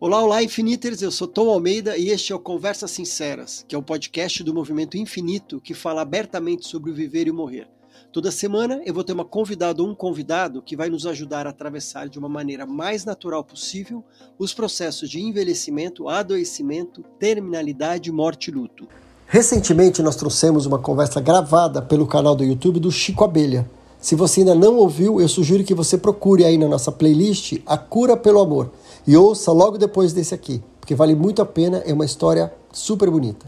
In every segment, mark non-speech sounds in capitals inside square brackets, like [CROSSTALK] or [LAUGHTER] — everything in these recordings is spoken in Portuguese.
Olá, olá, Infiniters! Eu sou Tom Almeida e este é o Conversas Sinceras, que é o podcast do Movimento Infinito que fala abertamente sobre o viver e o morrer. Toda semana eu vou ter uma convidada ou um convidado que vai nos ajudar a atravessar de uma maneira mais natural possível os processos de envelhecimento, adoecimento, terminalidade, morte e luto. Recentemente nós trouxemos uma conversa gravada pelo canal do YouTube do Chico Abelha. Se você ainda não ouviu, eu sugiro que você procure aí na nossa playlist A Cura pelo Amor e ouça logo depois desse aqui, porque vale muito a pena, é uma história super bonita.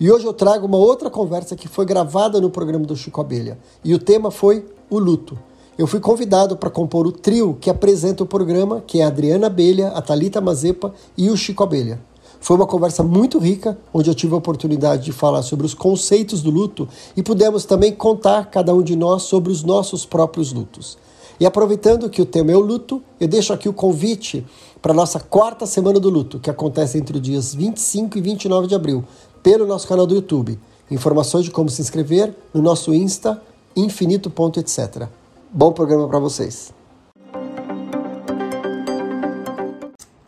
E hoje eu trago uma outra conversa que foi gravada no programa do Chico Abelha, e o tema foi o luto. Eu fui convidado para compor o trio que apresenta o programa, que é a Adriana Abelha, a Talita Mazepa e o Chico Abelha. Foi uma conversa muito rica, onde eu tive a oportunidade de falar sobre os conceitos do luto e pudemos também contar, cada um de nós, sobre os nossos próprios lutos. E aproveitando que o tema é o luto, eu deixo aqui o convite para a nossa quarta semana do luto, que acontece entre os dias 25 e 29 de abril, pelo nosso canal do YouTube. Informações de como se inscrever no nosso Insta, infinito.etc. Bom programa para vocês.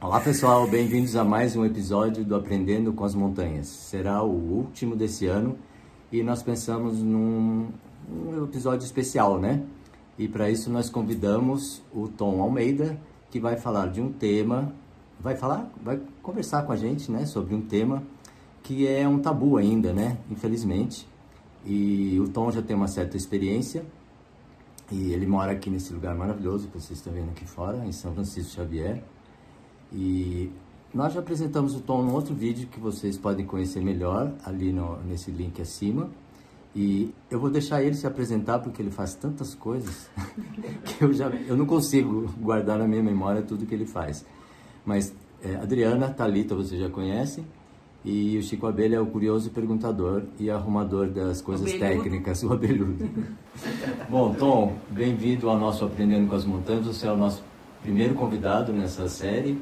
Olá pessoal, bem-vindos a mais um episódio do Aprendendo com as Montanhas. Será o último desse ano e nós pensamos num, num episódio especial, né? E para isso nós convidamos o Tom Almeida, que vai falar de um tema, vai falar, vai conversar com a gente, né, sobre um tema que é um tabu ainda, né? Infelizmente. E o Tom já tem uma certa experiência e ele mora aqui nesse lugar maravilhoso que vocês estão vendo aqui fora, em São Francisco Xavier. E nós já apresentamos o Tom num outro vídeo que vocês podem conhecer melhor ali no, nesse link acima. E eu vou deixar ele se apresentar porque ele faz tantas coisas [LAUGHS] que eu já eu não consigo guardar na minha memória tudo que ele faz. Mas é, Adriana, Talita, você já conhece. E o Chico Abelha é o curioso perguntador e arrumador das coisas abelhudo. técnicas, o abelhudo. Bom, Tom, bem-vindo ao nosso Aprendendo com as Montanhas. Você é o nosso primeiro convidado nessa série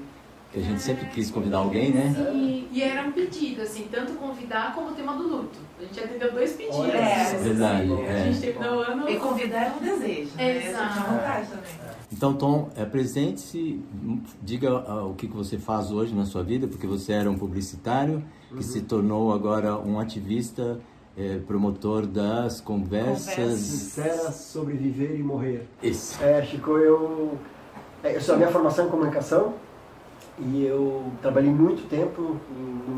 que a gente sempre quis convidar alguém, né? Sim, e era um pedido, assim, tanto convidar como o tema do luto. A gente atendeu dois pedidos. É, verdade. É. A gente terminou o ano. E convidar é um desejo. Né? Exato. É vontade também. Então, Tom, apresente-se, diga ah, o que você faz hoje na sua vida, porque você era um publicitário que uhum. se tornou agora um ativista, é, promotor das conversas... conversas. Sinceras sobre viver e morrer. Isso. É, Chico, eu, é, eu sou a minha formação em comunicação, e eu trabalhei muito tempo no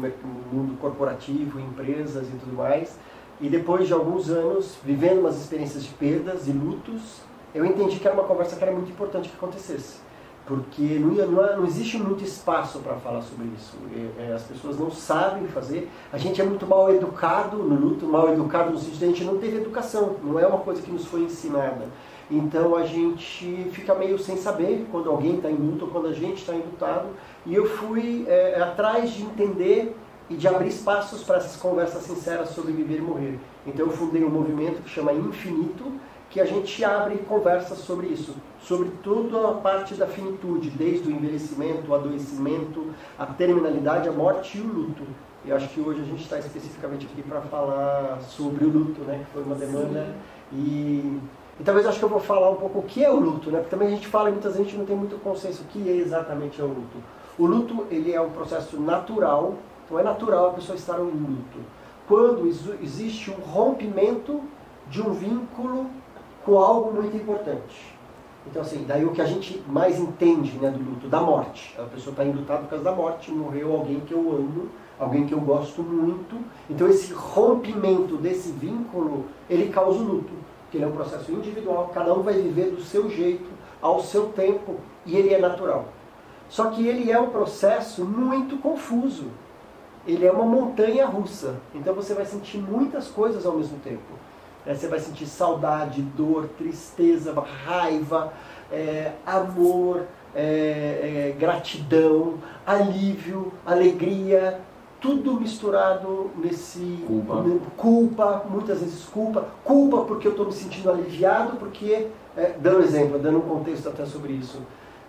mundo corporativo, em empresas e tudo mais. E depois de alguns anos, vivendo umas experiências de perdas e lutos, eu entendi que era uma conversa que era muito importante que acontecesse. Porque não, não, não existe muito espaço para falar sobre isso. É, as pessoas não sabem fazer. A gente é muito mal educado no luto, mal educado no sentido de a gente não teve educação. Não é uma coisa que nos foi ensinada. Então a gente fica meio sem saber quando alguém está em luto ou quando a gente está enlutado. E eu fui é, atrás de entender e de abrir espaços para essas conversas sinceras sobre viver e morrer. Então eu fundei um movimento que chama Infinito, que a gente abre conversas sobre isso, sobre toda a parte da finitude, desde o envelhecimento, o adoecimento, a terminalidade, a morte e o luto. E acho que hoje a gente está especificamente aqui para falar sobre o luto, né, que foi uma demanda. E e talvez acho que eu vou falar um pouco o que é o luto, né? Porque também a gente fala e muitas vezes a gente não tem muito consenso o que é exatamente é o luto. O luto, ele é um processo natural, então é natural a pessoa estar em luto. Quando existe um rompimento de um vínculo com algo muito importante. Então, assim, daí o que a gente mais entende né, do luto, da morte. A pessoa está enlutada por causa da morte, morreu alguém que eu amo, alguém que eu gosto muito. Então, esse rompimento desse vínculo, ele causa o luto que ele é um processo individual, cada um vai viver do seu jeito, ao seu tempo, e ele é natural. Só que ele é um processo muito confuso. Ele é uma montanha russa. Então você vai sentir muitas coisas ao mesmo tempo. É, você vai sentir saudade, dor, tristeza, raiva, é, amor, é, é gratidão, alívio, alegria, tudo misturado nesse culpa, culpa muitas vezes culpa, culpa porque eu estou me sentindo aliviado, porque, é, dando um exemplo, dando um contexto até sobre isso,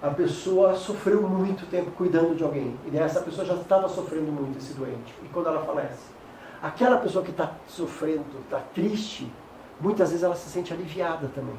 a pessoa sofreu muito tempo cuidando de alguém, e essa pessoa já estava sofrendo muito esse doente, e quando ela falece, aquela pessoa que está sofrendo, está triste, muitas vezes ela se sente aliviada também.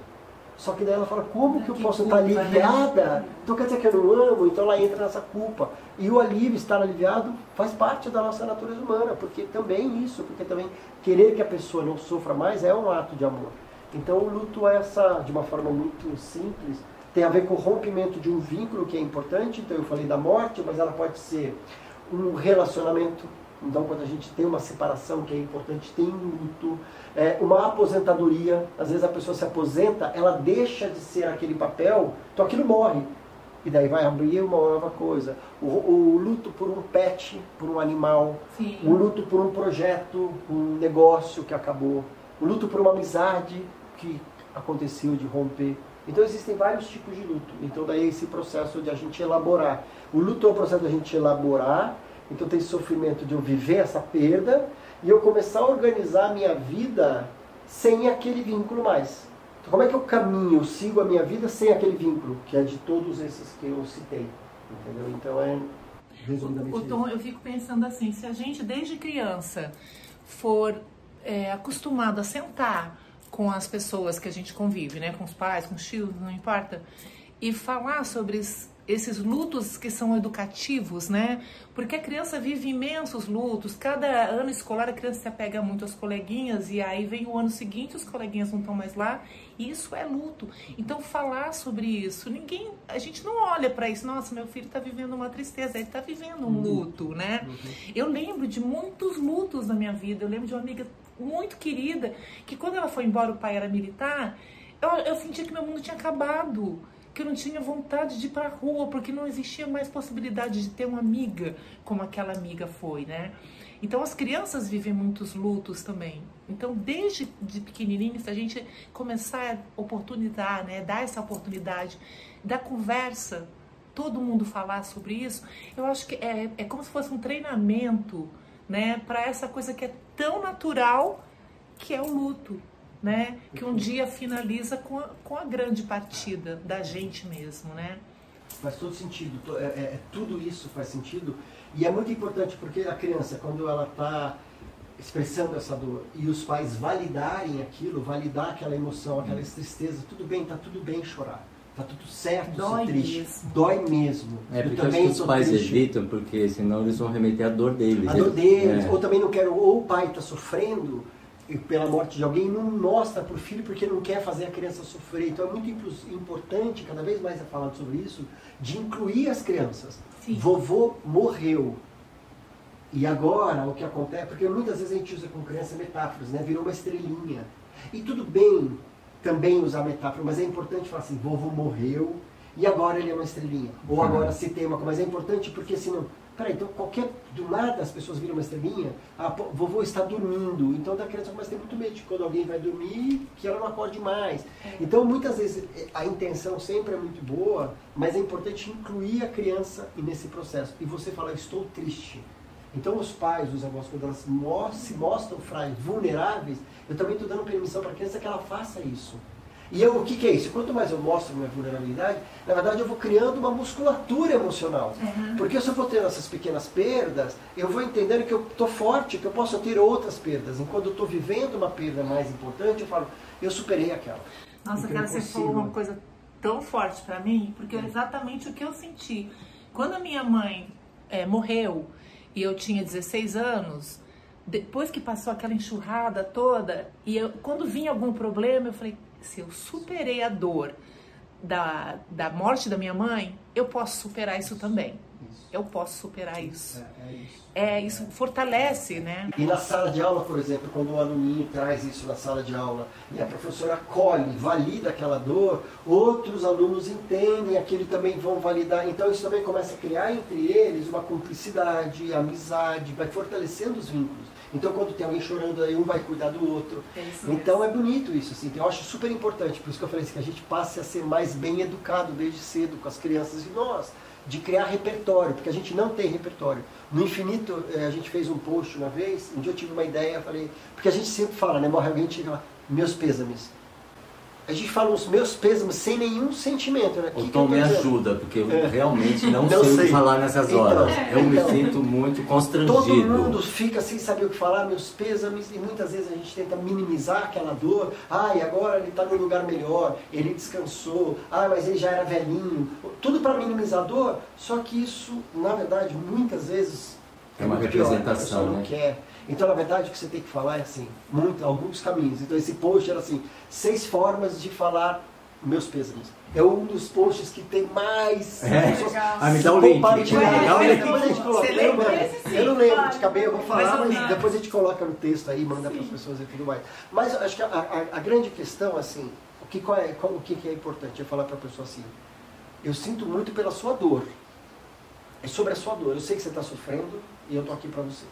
Só que daí ela fala, como que eu posso estar né? aliviada? Então quer dizer que eu não amo? Então ela entra nessa culpa. E o alívio, estar aliviado, faz parte da nossa natureza humana, porque também isso, porque também querer que a pessoa não sofra mais é um ato de amor. Então o luto é essa, de uma forma muito simples, tem a ver com o rompimento de um vínculo que é importante. Então eu falei da morte, mas ela pode ser um relacionamento. Então quando a gente tem uma separação que é importante, tem um luto, é, uma aposentadoria. Às vezes a pessoa se aposenta, ela deixa de ser aquele papel, então aquilo morre. E daí vai abrir uma nova coisa. O, o luto por um pet, por um animal. Sim. O luto por um projeto, um negócio que acabou. O luto por uma amizade que aconteceu de romper. Então existem vários tipos de luto. Então daí esse processo de a gente elaborar. O luto é o processo de a gente elaborar. Então tem sofrimento de eu viver essa perda e eu começar a organizar a minha vida sem aquele vínculo mais. Então como é que eu caminho, eu sigo a minha vida sem aquele vínculo, que é de todos esses que eu citei. Entendeu? Então é resumidamente. O, o Tom, eu fico pensando assim, se a gente desde criança for é, acostumado a sentar com as pessoas que a gente convive, né, com os pais, com os tios, não importa, e falar sobre esses lutos que são educativos, né? Porque a criança vive imensos lutos. Cada ano escolar a criança se apega muito às coleguinhas e aí vem o ano seguinte os coleguinhas não estão mais lá. E isso é luto. Então falar sobre isso, ninguém, a gente não olha para isso. Nossa, meu filho está vivendo uma tristeza, ele está vivendo um luto, né? Uhum. Eu lembro de muitos lutos na minha vida. Eu lembro de uma amiga muito querida, que quando ela foi embora, o pai era militar, eu, eu sentia que meu mundo tinha acabado, que eu não tinha vontade de ir para a rua, porque não existia mais possibilidade de ter uma amiga como aquela amiga foi, né? Então as crianças vivem muitos lutos também. Então desde de pequenininho, se a gente começar a oportunidade, né, dar essa oportunidade da conversa, todo mundo falar sobre isso, eu acho que é, é como se fosse um treinamento né, para essa coisa que é tão natural que é o luto, né, que um dia finaliza com a, com a grande partida da gente mesmo, né? Faz todo sentido, é, é, é, tudo isso faz sentido e é muito importante porque a criança quando ela está expressando essa dor e os pais validarem aquilo, validar aquela emoção, aquela hum. tristeza, tudo bem, tá tudo bem chorar. Tá tudo certo Dói ser triste. Mesmo. Dói mesmo. É porque também os pais triste. evitam, porque senão eles vão remeter a dor deles. A dor deles. É. Ou também não quero, ou o pai está sofrendo pela morte de alguém não mostra para o filho porque não quer fazer a criança sofrer. Então é muito importante, cada vez mais é falado sobre isso, de incluir as crianças. Sim. Vovô morreu. E agora o que acontece, porque muitas vezes a gente usa com criança metáforas, né? Virou uma estrelinha. E tudo bem, também usar metáfora, mas é importante falar assim, vovô morreu e agora ele é uma estrelinha. Ou uhum. agora se tem uma coisa, mas é importante porque senão, peraí, então qualquer, do nada as pessoas viram uma estrelinha, a vovô está dormindo, então da criança começa a ter muito medo de quando alguém vai dormir, que ela não acorde mais. É. Então muitas vezes eh, a intenção sempre é muito boa, mas é importante incluir a criança nesse processo. E você fala, estou triste. Então os pais, os avós, quando elas se mostram frágeis, vulneráveis, eu também estou dando permissão para a criança que ela faça isso. E eu, o que, que, é isso? Quanto mais eu mostro minha vulnerabilidade, na verdade eu vou criando uma musculatura emocional. Uhum. Porque se eu for tendo essas pequenas perdas, eu vou entendendo que eu estou forte, que eu posso ter outras perdas. E quando eu estou vivendo uma perda mais importante, eu falo, eu superei aquela. Nossa, então, cara, você falou uma coisa tão forte para mim, porque é exatamente o que eu senti. Quando a minha mãe é, morreu e eu tinha 16 anos, depois que passou aquela enxurrada toda, e eu, quando vinha algum problema, eu falei: se eu superei a dor da, da morte da minha mãe, eu posso superar isso também. Eu posso superar isso. É, é, isso. É, isso fortalece, né? E na sala de aula, por exemplo, quando o aluninho traz isso na sala de aula e a professora acolhe, valida aquela dor, outros alunos entendem aquilo também vão validar. Então isso também começa a criar entre eles uma cumplicidade, amizade, vai fortalecendo os vínculos. Então quando tem alguém chorando, aí um vai cuidar do outro. É então é bonito isso, assim. Eu acho super importante, por isso que eu falei assim, que a gente passe a ser mais bem educado desde cedo com as crianças e nós de criar repertório, porque a gente não tem repertório. No Infinito, eh, a gente fez um post uma vez, um dia eu tive uma ideia, falei, porque a gente sempre fala, né, morre alguém, chega lá, meus pêsames. A gente fala os meus pêsames sem nenhum sentimento, né? O Que Tom que me dizendo? ajuda, porque eu É. realmente não, [LAUGHS] Não sei, o sei. que falar nessas Então, horas. eu me então. sinto muito constrangido. Todo mundo fica sem saber o que falar, meus pêsames, e muitas vezes a gente tenta minimizar aquela dor. Ai, agora ele está num lugar melhor, ele descansou, ah, mas ele já era velhinho. Tudo para minimizar a dor, só que isso, na verdade, muitas vezes É uma muito pior, representação, a pessoa não né? quer. Então, na verdade, o que você tem que falar é assim, muito, alguns caminhos. Então, esse post era assim, seis formas de falar meus pêsames. É um dos posts que tem mais É. pessoas Ah, me dá o link. compartilharam. Me dá o link. Depois a gente coloca. Você Eu Eu não lembro de cabeça, eu vou falar, mas menos. depois a gente coloca no texto aí, manda para as pessoas e tudo mais. Mas acho que a, a- a grande questão, assim, o que, qual é, qual- o que é importante? Eu falar para a pessoa assim, eu sinto muito pela sua dor. É sobre a sua dor. Eu sei que você está sofrendo e eu estou aqui para você.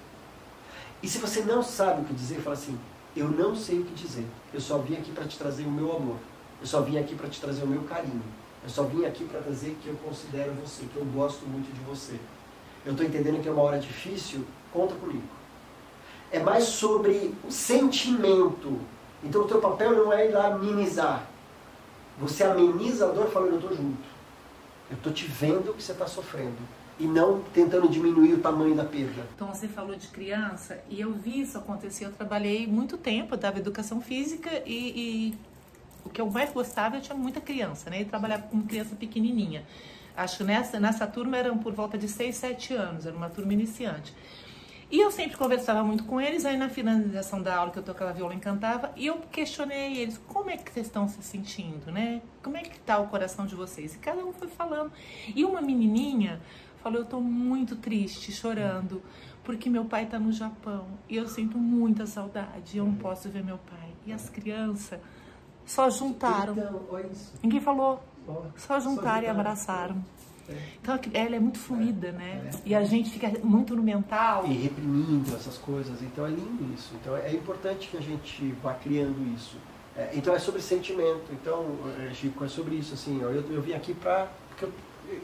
E se você não sabe o que dizer, fala assim, eu não sei o que dizer. Eu só vim aqui para te trazer o meu amor. Eu só vim aqui para te trazer o meu carinho. Eu só vim aqui para trazer que eu considero você, que eu gosto muito de você. Eu estou entendendo que é uma hora difícil, conta comigo. É mais sobre o sentimento. Então o teu papel não é ir lá amenizar. Você ameniza a dor falando, eu estou junto. Eu estou te vendo que você está sofrendo. E não tentando diminuir o tamanho da perda. Então você falou de criança e eu vi isso acontecer. Eu trabalhei muito tempo, eu dava educação física e, e o que eu mais gostava eu tinha muita criança, né? E trabalhava com criança pequenininha. Acho que nessa, nessa turma eram por volta de 6, 7 anos, era uma turma iniciante. E eu sempre conversava muito com eles, aí na finalização da aula que eu tocava viola e cantava, e eu questionei eles, como é que vocês estão se sentindo, né? Como é que tá o coração de vocês? E cada um foi falando. E uma menininha falou, eu tô muito triste, chorando, porque meu pai tá no Japão, e eu sinto muita saudade, eu não posso ver meu pai. E as crianças só juntaram. Então, olha isso. Ninguém falou, só juntaram e abraçaram. É. Então ela é muito fluida, né? É. E a gente fica muito no mental. e reprimindo essas coisas. Então é lindo isso. Então é importante que a gente vá criando isso. É, então é sobre sentimento. Então, é, Chico, é sobre isso. Assim, ó, eu, eu vim aqui para. Porque eu,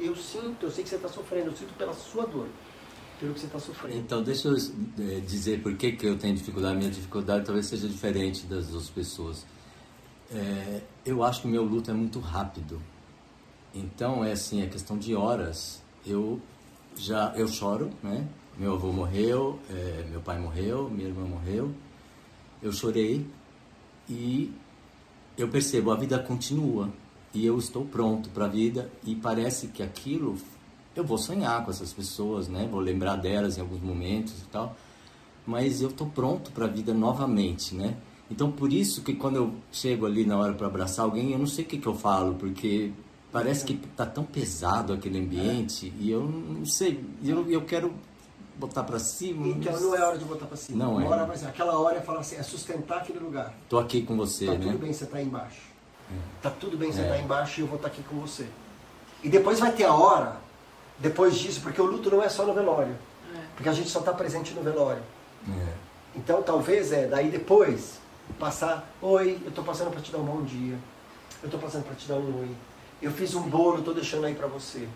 eu sinto, eu sei que você está sofrendo, eu sinto pela sua dor, pelo que você está sofrendo. Então, deixa eu eh, dizer por que, que eu tenho dificuldade. Minha dificuldade talvez seja diferente das outras pessoas. É, eu acho que o meu luto é muito rápido. Então, é assim, é questão de horas. Eu já eu choro, né? Meu avô morreu, é, meu pai morreu, minha irmã morreu. Eu chorei e eu percebo a vida continua e eu estou pronto para a vida e parece que aquilo eu vou sonhar com essas pessoas, né? Vou lembrar delas em alguns momentos e tal, mas eu estou pronto para a vida novamente, né? Então por isso que quando eu chego ali na hora para abraçar alguém, eu não sei o que que eu falo, porque parece que tá tão pesado aquele ambiente e eu não sei, eu, eu quero botar para cima. Então não é hora de botar para cima. Não Uma é. hora ser. Aquela hora é falar assim, é sustentar aquele lugar. Tô aqui com você, Tá né? tudo bem você tá aí embaixo. Tá tudo bem você É. tá embaixo e eu vou estar aqui com você. E depois vai ter a hora, depois disso, porque o luto não é só no velório. É. Porque a gente só está presente no velório. É. Então talvez é daí depois passar, oi, eu estou passando para te dar um bom dia. Eu estou passando para te dar um oi. Eu fiz um bolo, estou deixando aí para você.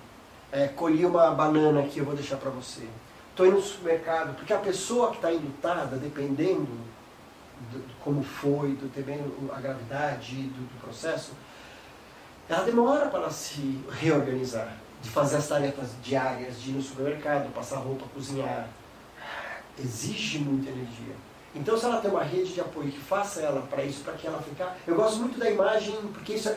É, colhi uma banana aqui, eu vou deixar para você. Estou indo no supermercado, porque a pessoa que está enlutada, dependendo do, como foi, do, dependendo a gravidade do, do processo, ela demora para se reorganizar, de fazer as tarefas diárias, de ir no supermercado, passar roupa, cozinhar. Exige muita energia. Então, se ela tem uma rede de apoio que faça ela para isso, para que ela ficar. Eu gosto muito da imagem, porque isso é, é-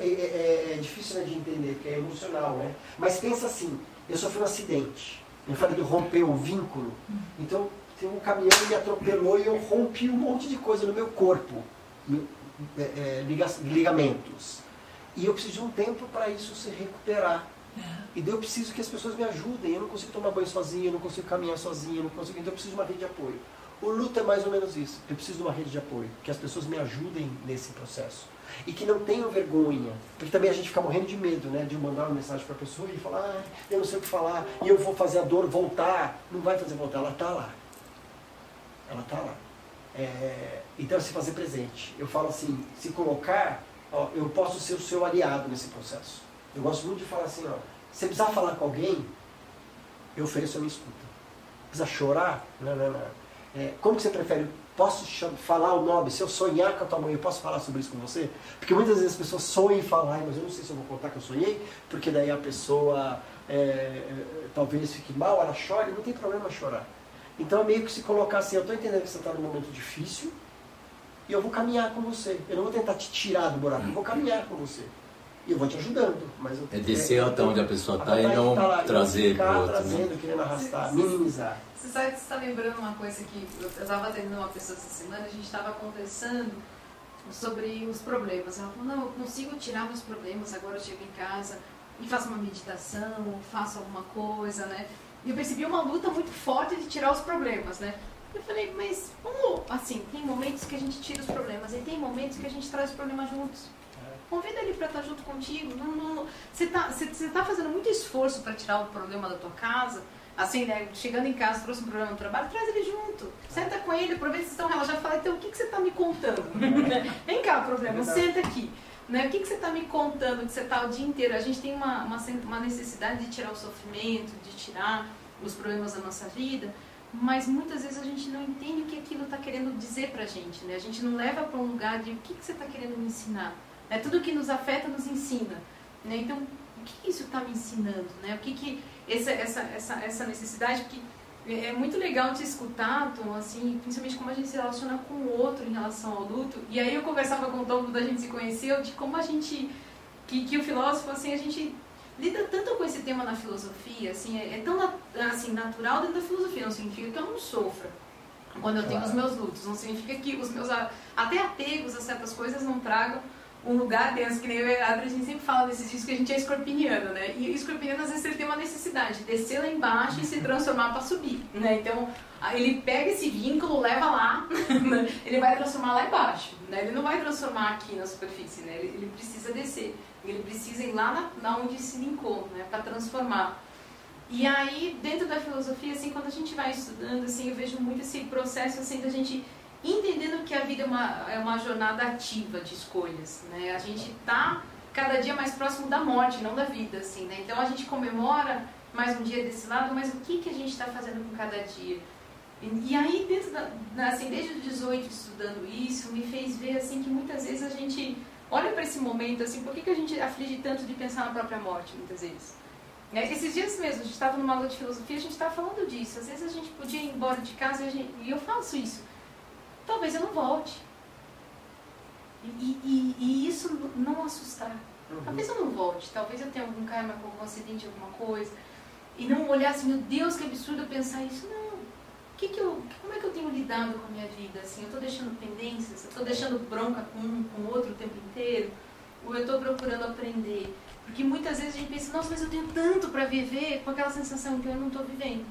é- é difícil né, de entender, porque é emocional, né? Mas pensa assim: eu sofri um acidente. Eu falei de romper o vínculo. Então, tem um caminhão que me atropelou e eu rompi um monte de coisa no meu corpo é, é, liga- ligamentos. E eu preciso de um tempo para isso se recuperar. E daí eu preciso que as pessoas me ajudem. Eu não consigo tomar banho sozinho, eu não consigo caminhar sozinho, eu não consigo. Então eu preciso de uma rede de apoio. O luto é mais ou menos isso. Eu preciso de uma rede de apoio, que as pessoas me ajudem nesse processo. E que não tenham vergonha. Porque também a gente fica morrendo de medo, né? De eu mandar uma mensagem para a pessoa e falar, ah, eu não sei o que falar, e eu vou fazer a dor voltar. Não vai fazer voltar, ela está lá. Ela está lá. É, então, se fazer presente. Eu falo assim, se colocar, ó, eu posso ser o seu aliado nesse processo. Eu gosto muito de falar assim, ó, se precisar falar com alguém, eu ofereço a minha escuta. Precisa chorar? Não, não, não. É, como que você prefere Posso falar o nome? Se eu sonhar com a tua mãe, eu posso falar sobre isso com você? Porque muitas vezes as pessoas sonham e falam, mas eu não sei se eu vou contar que eu sonhei, porque daí a pessoa é, é, talvez fique mal, ela chore, não tem problema chorar. Então é meio que se colocar assim, eu estou entendendo que você está num momento difícil e eu vou caminhar com você. Eu não vou tentar te tirar do buraco, eu vou caminhar com você. E eu vou te ajudando. Mas eu, é descer é, até onde a pessoa está e não tá lá, trazer para outro. Né? trazendo, né? querendo arrastar, minimizar. Você sabe que você está lembrando uma coisa que eu estava atendendo uma pessoa essa semana, a gente estava conversando sobre os problemas. Ela falou, não, eu consigo tirar meus problemas, agora eu chego em casa e faço uma meditação, faço alguma coisa, né? E eu percebi uma luta muito forte de tirar os problemas, né? Eu falei, mas como assim? Tem momentos que a gente tira os problemas e tem momentos que a gente traz os problemas juntos. Convida ele para estar junto contigo. Não, não, você está tá fazendo muito esforço para tirar o problema da tua casa. Assim, né? Chegando em casa, trouxe um problema no trabalho, traz ele junto. Senta com ele, aproveita que vocês estão relaxados. Fala, então, o que, que você está me contando? [LAUGHS] Vem cá, problema, senta aqui. Né? O que, que você está me contando que você está o dia inteiro? A gente tem uma, uma, uma necessidade de tirar o sofrimento, de tirar os problemas da nossa vida, mas muitas vezes a gente não entende o que aquilo está querendo dizer para a gente. Né? A gente não leva para um lugar de o que, que você está querendo me ensinar. É tudo que nos afeta nos ensina. Né? Então, o que isso está me ensinando? Né? O que, que essa, essa, essa, essa necessidade que é, é muito legal te escutar, Tom, assim, principalmente como a gente se relaciona com o outro em relação ao luto. E aí eu conversava com o Tom quando a gente se conheceu, de como a gente, que, que o filósofo, assim, a gente lida tanto com esse tema na filosofia, assim, é, é tão assim, natural dentro da filosofia, não significa que eu não sofra quando eu tenho claro. os meus lutos, não significa que os meus até apegos a certas coisas não tragam um lugar denso, que nem eu e a Adri, a gente sempre fala desses discos que a gente é escorpiniano, né? E escorpiniano às vezes ele tem uma necessidade de descer lá embaixo e se transformar para subir, né? Então ele pega esse vínculo, leva lá, [LAUGHS] né? ele vai transformar lá embaixo, né? Ele não vai transformar aqui na superfície, né? Ele, ele precisa descer, ele precisa ir lá na, na onde se linkou, né? Para transformar. E aí, dentro da filosofia, assim, quando a gente vai estudando, assim, eu vejo muito esse processo, assim, da gente entendendo que a vida é uma, é uma jornada ativa de escolhas, né? A gente está cada dia mais próximo da morte, não da vida, assim, né? Então a gente comemora mais um dia desse lado, mas o que, que a gente está fazendo com cada dia? E, aí, dentro da, assim, desde os 18 estudando isso, me fez ver, assim, que muitas vezes a gente olha para esse momento, assim, por que, que a gente aflige tanto de pensar na própria morte, muitas vezes? É, esses dias mesmo, a gente estava numa aula de filosofia, a gente estava falando disso. Às vezes a gente podia ir embora de casa e, gente, e eu faço isso talvez eu não volte. E, e, e isso não assustar. Uhum. Talvez eu não volte, talvez eu tenha algum karma com algum acidente, alguma coisa. E não olhar assim, meu Deus, que absurdo pensar isso. Não. Que que eu, como é que eu tenho lidado com a minha vida? Assim, eu estou deixando pendências, eu estou deixando bronca com um, com o outro o tempo inteiro? Ou eu estou procurando aprender? Porque muitas vezes a gente pensa, nossa, mas eu tenho tanto para viver com aquela sensação que eu não estou vivendo.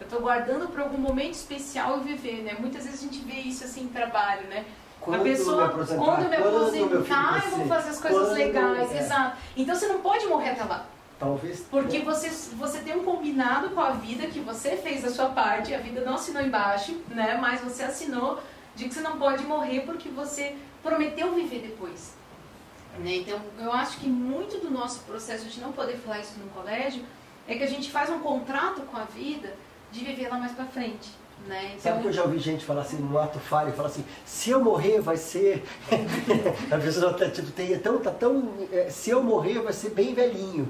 Eu estou guardando para algum momento especial eu viver, né? Muitas vezes a gente vê isso assim em trabalho, né? Quando a pessoa, quando eu me aposentar, eu vou fazer as coisas quando, legais, é. exato. Então você não pode morrer até lá. Talvez. Porque você, você tem um combinado com a vida que você fez a sua parte, a vida não assinou embaixo, né? Mas você assinou de que você não pode morrer porque você prometeu viver depois. Né? Então, eu acho que muito do nosso processo de não poder falar isso no colégio é que a gente faz um contrato com a vida de viver lá mais para frente. Né? Então, Sabe que eu já ouvi gente falar assim, no ato falho, falar assim, se eu morrer vai ser. a pessoa tá, tipo, tem, tão, tá tão. É, se eu morrer vai ser bem velhinho.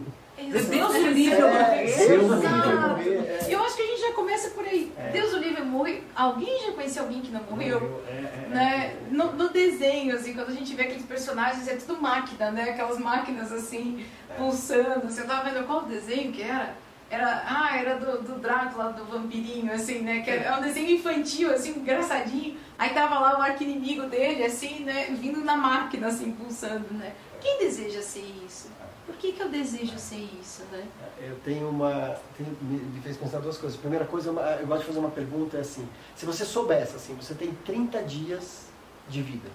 Deus o livre é, morrer. Deus o livre morrer. É. Eu acho que a gente já começa por aí. É. Deus o livre morrer. Alguém já conheceu alguém que não morreu? É, é, né? No, no, desenho, assim, quando a gente vê aqueles personagens, é tudo máquina, né? Aquelas máquinas assim, pulsando. Você tava vendo qual desenho que era? Era, ah, era do, do Drácula, do vampirinho, assim, né? Que é um desenho infantil, assim, engraçadinho. Aí tava lá o arqui-inimigo dele, assim, né? Vindo na máquina, assim, pulsando, né? Quem deseja ser isso? Por que, que eu desejo ser isso, né? Eu tenho uma... Tenho, me fez pensar duas coisas. Primeira coisa, eu gosto de fazer uma pergunta, é assim... Se você soubesse, assim, você tem 30 dias de vida.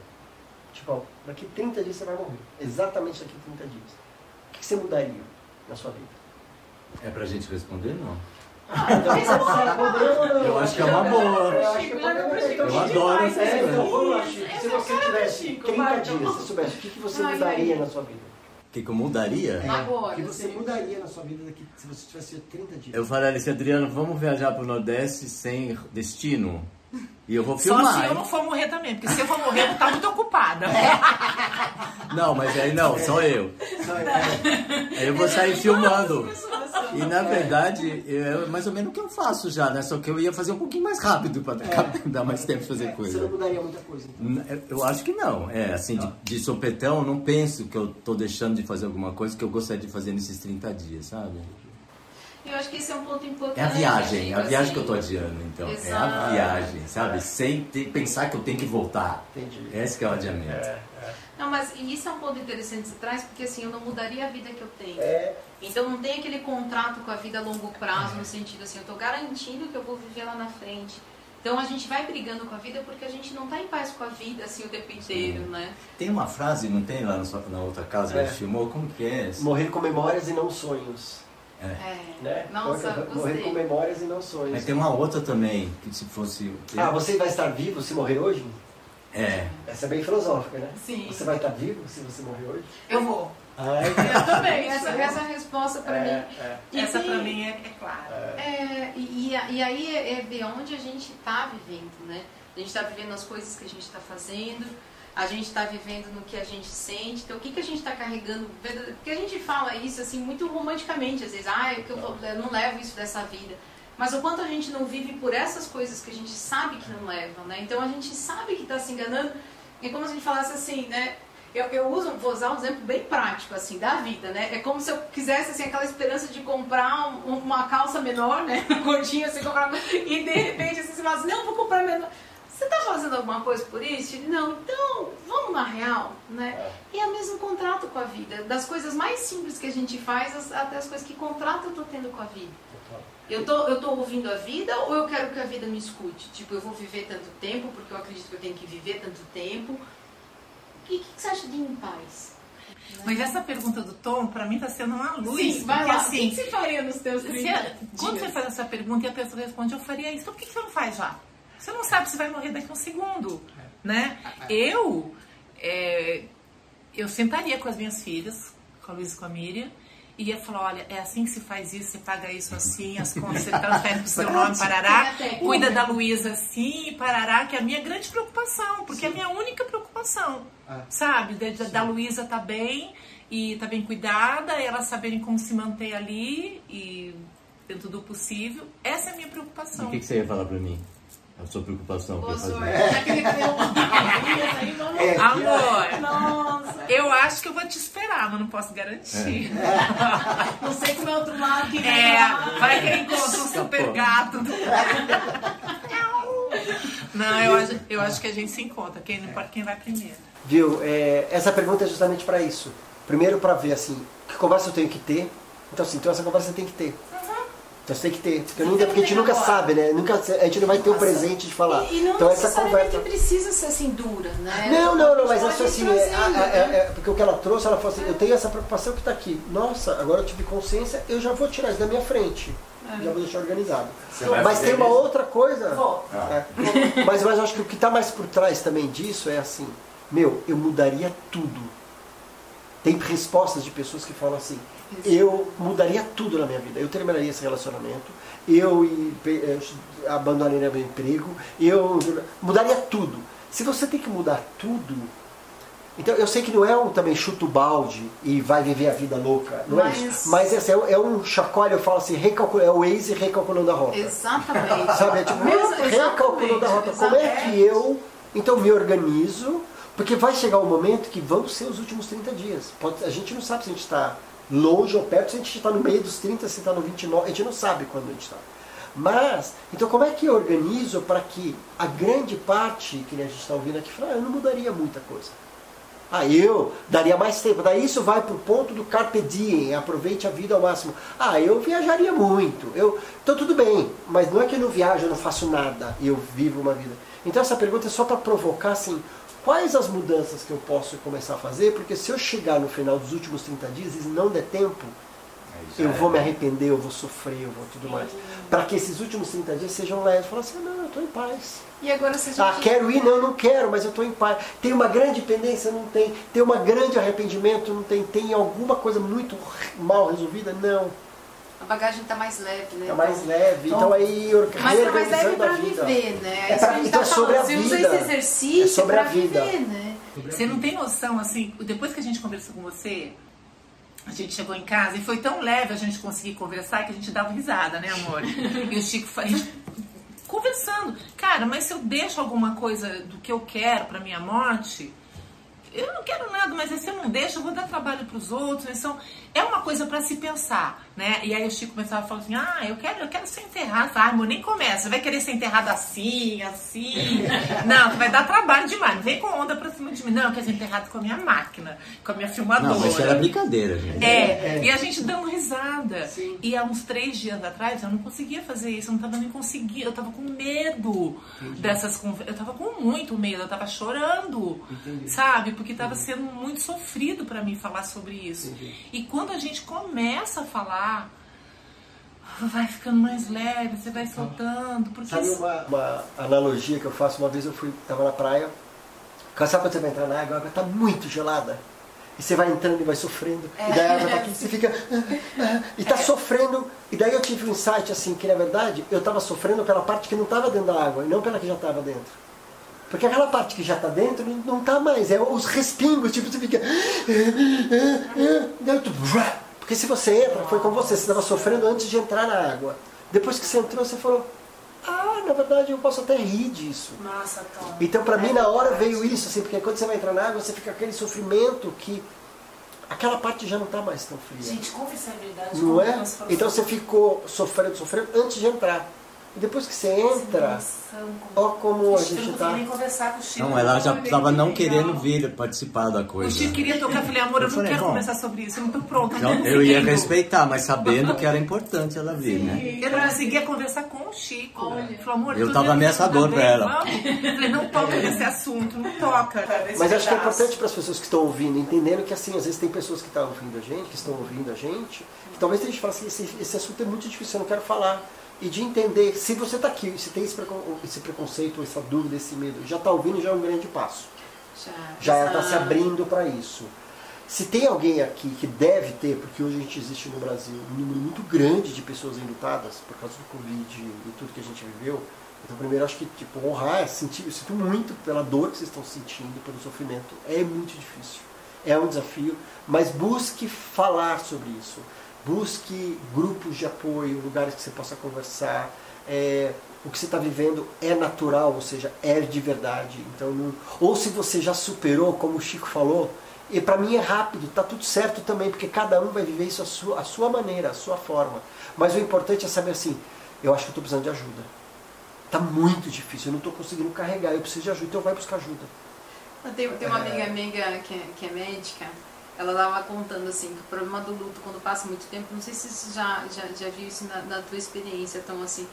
Tipo, ó, daqui 30 dias você vai morrer. Exatamente daqui 30 dias. O que você mudaria na sua vida? É pra gente responder, não? Ah, então eu acho que é uma boa. Eu adoro essa coisa. Se você tivesse 30 dias, se soubesse, o que você mudaria na sua vida? O que, que eu mudaria? É, o que você mudaria na sua vida daqui, se você tivesse 30 dias? Eu falaria assim, Adriano, vamos viajar para o Nordeste sem destino? E eu vou filmar. Só se eu não for morrer também, porque se eu for morrer, eu vou estar muito ocupada. [LAUGHS] Não, mas aí não, só eu. Aí eu vou sair filmando. E na verdade, é mais ou menos o que eu faço já, né? Só que eu ia fazer um pouquinho mais rápido para [LAUGHS] dar mais tempo de fazer Você coisa. não mudaria muita coisa. então. Eu acho que não. É, assim, de, de sopetão, eu não penso que eu tô deixando de fazer alguma coisa que eu gostaria de fazer nesses 30 dias, sabe? Eu acho que esse é um ponto importante. É a viagem, é a tipo viagem assim. que eu tô adiando, então. É a Exato. viagem, sabe? Sem ter- pensar que eu tenho que voltar. Entendi. Esse que é o adiamento. Não, mas e isso é um ponto interessante que você traz, porque assim, eu não mudaria a vida que eu tenho. É, Então não tem aquele contrato com a vida a longo prazo, no sentido assim, eu tô garantindo que eu vou viver lá na frente. Então a gente vai brigando com a vida porque a gente não tá em paz com a vida assim o tempo inteiro, né? Tem uma frase, não tem lá na, sua- na outra casa que a É. gente filmou? Como que é? morrer com memórias e não sonhos. É. Né? Nossa, morrer com memórias e não sonhos. Mas tem uma outra também, que se fosse. Ah, você vai estar vivo se morrer hoje? É. Essa é bem filosófica, né? Sim. Você vai estar vivo se você morrer hoje? Eu vou. Ai, Eu também, [LAUGHS] essa, essa é a resposta pra mim. é. Essa pra mim é, é clara. É, e, e e aí é, é ver onde a gente está vivendo, né? A gente está vivendo as coisas que a gente está fazendo, a gente está vivendo no que a gente sente, então o que, que a gente está carregando? Porque a gente fala isso assim muito romanticamente, às vezes, ah, eu, eu, eu não levo isso dessa vida. Mas o quanto a gente não vive por essas coisas que a gente sabe que não levam, né? Então a gente sabe que está se enganando. É como se a gente falasse assim, né? Eu, eu uso, vou usar um exemplo bem prático, assim, da vida, né? É como se eu quisesse, assim, aquela esperança de comprar um- uma calça menor, né? [LAUGHS] Gordinha, assim, comprar... E de repente, assim, você fala assim, não, vou comprar menor. Você tá fazendo alguma coisa por isso? Não, então, vamos na real, né? E é o mesmo contrato com a vida. Das coisas mais simples que a gente faz, até as coisas que contrato eu tô tendo com a vida. Eu tô, eu tô ouvindo a vida ou eu quero que a vida me escute? Tipo, eu vou viver tanto tempo porque eu acredito que eu tenho que viver tanto tempo. O que, que você acha de em paz? Mas essa pergunta do Tom, pra mim, tá sendo uma luz. Sim, vai lá. assim, o que, você faria nos teus se 30 a- quando você faz essa pergunta e a pessoa responde, eu faria isso, então por que que você não faz já? Você não sabe se vai morrer daqui a um segundo, né? Eu, é, eu sentaria com as minhas filhas, com a Luísa e com a Miriam, e ia falar, olha, é assim que se faz isso, você paga isso assim, as contas você transfere pro seu nome, parará, cuida da Luísa assim, parará, que é a minha grande preocupação, porque é a minha única preocupação, sabe? Da, da, Luísa tá bem, e tá bem cuidada, elas saberem como se manter ali, e dentro do possível, essa é a minha E preocupação. o que, que você ia falar pra mim? A sua preocupação ia fazer. [LAUGHS] vamos... É, Amor, Nossa, eu acho que eu vou te esperar, mas não posso garantir. não sei como é outro lado que É, vai que ele encontra um super gato. Não, eu acho, eu acho que a gente se encontra, quem não importa quem vai primeiro. Viu? É, essa pergunta é justamente para isso. Primeiro para ver assim, que conversa eu tenho que ter. Então assim, então essa conversa você tem que ter. Então você tem que ter. Porque, nunca, porque a gente nunca agora. sabe, né? Nunca, a gente não vai ter o presente de falar. E, e não então essa conversa. precisa ser assim dura, né? Não, não, não, mas acho assim, é, trazendo, é- é- né? é- porque o que ela trouxe, ela falou assim, eu tenho essa preocupação que está aqui. Nossa, agora eu tive consciência, eu já vou tirar isso da minha frente. Já vou deixar organizado. Você Mas tem uma isso? outra coisa. Vou. É. Mas, mas eu acho que o que está mais por trás também disso é assim, meu, eu mudaria tudo. Tem respostas de pessoas que falam assim, eu mudaria tudo na minha vida. Eu terminaria esse relacionamento, eu eh, abandonaria meu emprego, eu mudaria tudo. Se você tem que mudar tudo, então eu sei que não é um também chuta o balde e vai viver a vida louca, não é Mas- isso. Mas esse é, um- é um chacoalho, eu falo assim, recalcul, é o Waze recalculando a rota. Exatamente. Sabe, é tipo, Mesmo- recalculando a rota. Como é que eu, então, me organizo? Porque vai chegar um momento que vão ser os últimos 30 dias. Pode- a gente não sabe se a gente está longe ou perto, se a gente está no meio dos 30, se está no 29, a gente não sabe quando a gente está. Mas, então como é que eu organizo para que a grande parte que a gente está ouvindo aqui, fala, ah, eu não mudaria muita coisa. Ah, eu daria mais tempo. Daí isso vai pro ponto do carpe diem, aproveite a vida ao máximo. Ah, eu viajaria muito. Eu, então tudo bem, mas não é que eu não viajo, eu não faço nada, eu vivo uma vida. Então essa pergunta é só para provocar assim, quais as mudanças que eu posso começar a fazer, porque se eu chegar no final dos últimos 30 dias e não der tempo, já eu é. vou me arrepender, eu vou sofrer, eu vou tudo mais. Para que esses últimos 30 dias sejam leves. Falar assim, não, eu estou em paz. E agora se a gente... Ah, quero ir? Não, não quero, mas eu estou em paz. Tem uma grande pendência? Não tem. Tem uma grande arrependimento? Não tem. Tem alguma coisa muito mal resolvida? Não. A bagagem está mais leve, né? Tá mais leve. Então, então aí Mas tá mais leve para viver, né? É, pra, então tá é sobre falando. a vida. Você usa esse exercício é sobre pra a vida. viver, né? Você não tem noção, assim, depois que a gente conversou com você, a gente chegou em casa e foi tão leve a gente conseguir conversar que a gente dava risada, né, amor? [LAUGHS] e o Chico, a gente conversando. Cara, mas se eu deixo alguma coisa do que eu quero para minha morte, eu não quero nada, mas se eu não deixo, eu vou dar trabalho para os outros. Então, é uma coisa para se pensar, né? E aí o Chico começava a falar assim: ah, eu quero, eu quero ser enterrado. Ah, amor, nem começa. Você vai querer ser enterrado assim, assim. [LAUGHS] Não, vai dar trabalho demais. Não vem com onda pra cima de mim. Não, eu quero ser enterrado com a minha máquina, com a minha filmadora. Não, isso era brincadeira, gente. É, é. e a gente dando risada. Sim. E há uns três dias atrás eu não conseguia fazer isso, eu não tava nem conseguindo, eu tava com medo Entendi. dessas conversas. Eu tava com muito medo, eu tava chorando, Entendi. sabe? Porque tava Entendi. sendo muito sofrido para mim falar sobre isso. E quando a gente começa a falar, vai ficando mais leve, você vai soltando. Porque Sabe uma, uma analogia que eu faço? Uma vez eu fui, tava na praia, sabe quando você vai entrar na água, a água tá muito gelada. E você vai entrando e vai sofrendo. É. E daí a água tá aqui, você fica. E tá é. sofrendo. E daí eu tive um insight assim, que na verdade eu tava sofrendo pela parte que não tava dentro da água, e não pela que já tava dentro. Porque aquela parte que já está dentro não está mais, é os respingos, tipo, você fica. Porque se você entra, foi como você, você estava sofrendo antes de entrar na água. Depois que você entrou, você falou, ah, na verdade eu posso até rir disso. Nossa, Tom. Então para mim na hora veio isso, assim, porque quando você vai entrar na água, você fica aquele sofrimento que aquela parte já não está mais tão fria. Gente, verdade. Não é? Então você ficou sofrendo, sofrendo antes de entrar. E depois que você entra, ó como a gente está. nem conversar com o Chico. Não, ela já estava não querendo vir participar da coisa. O Chico queria tocar, eu falei, amor, eu, eu não falei, quero bom, conversar sobre isso, eu não estou pronta. Não, eu ia respeitar, mas sabendo que era importante ela vir, Sim, né? Eu não conseguia conversar com o Chico. Olha. Falou, amor, eu estava ameaçador para ela. Eu falei, não toca nesse assunto, não toca. Mas acho que é importante para as pessoas que estão ouvindo, entendendo que assim, às vezes tem pessoas que estão ouvindo a gente, que estão ouvindo a gente, que talvez a gente fale assim, esse, esse assunto é muito difícil, eu não quero falar e de entender se você está aqui, se tem esse, esse preconceito, essa dúvida, esse medo, já está ouvindo, já é um grande passo. Já está se abrindo para isso. Se tem alguém aqui que deve ter, porque hoje a gente existe no Brasil um número muito grande de pessoas enlutadas por causa do Covid e tudo que a gente viveu, então primeiro acho que tipo, honrar, sentir, eu sinto muito pela dor que vocês estão sentindo, pelo sofrimento. É muito difícil. É um desafio, mas busque falar sobre isso busque grupos de apoio, lugares que você possa conversar. É, o que você está vivendo é natural, ou seja, é de verdade. Então, não, ou se você já superou, como o Chico falou, e para mim é rápido, tá tudo certo também, porque cada um vai viver isso à sua, à sua maneira, à sua forma. Mas o importante é saber assim, eu acho que eu estou precisando de ajuda. Tá muito difícil, eu não estou conseguindo carregar, eu preciso de ajuda, então vai buscar ajuda. Tem, tem uma amiga amiga que, é, que é médica, ela estava contando assim que o problema do luto quando passa muito tempo, não sei se você já, já, já viu isso na, na tua experiência, então assim,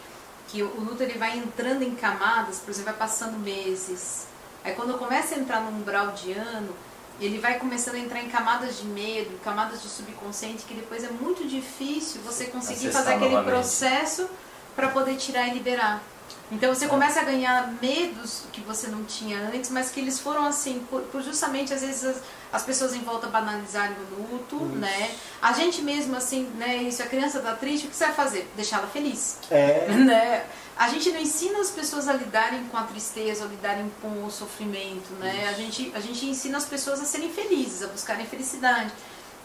que o, o luto ele vai entrando em camadas, por exemplo, vai passando meses. Aí quando começa a entrar no umbral de ano, ele vai começando a entrar em camadas de medo, camadas de subconsciente, que depois é muito difícil você conseguir Acessar fazer aquele novamente. processo para poder tirar e liberar. Então você começa a ganhar medos que você não tinha antes, mas que eles foram assim, por, por justamente às vezes as, as, pessoas em volta banalizarem o luto, isso. né? A gente mesmo assim, né? Isso, a criança tá triste, o que você vai fazer? Deixá-la feliz. É. [LAUGHS] Né? A gente não ensina as pessoas a lidarem com a tristeza, a lidarem com o sofrimento, né? A gente, a gente ensina as pessoas a serem felizes, a buscarem felicidade.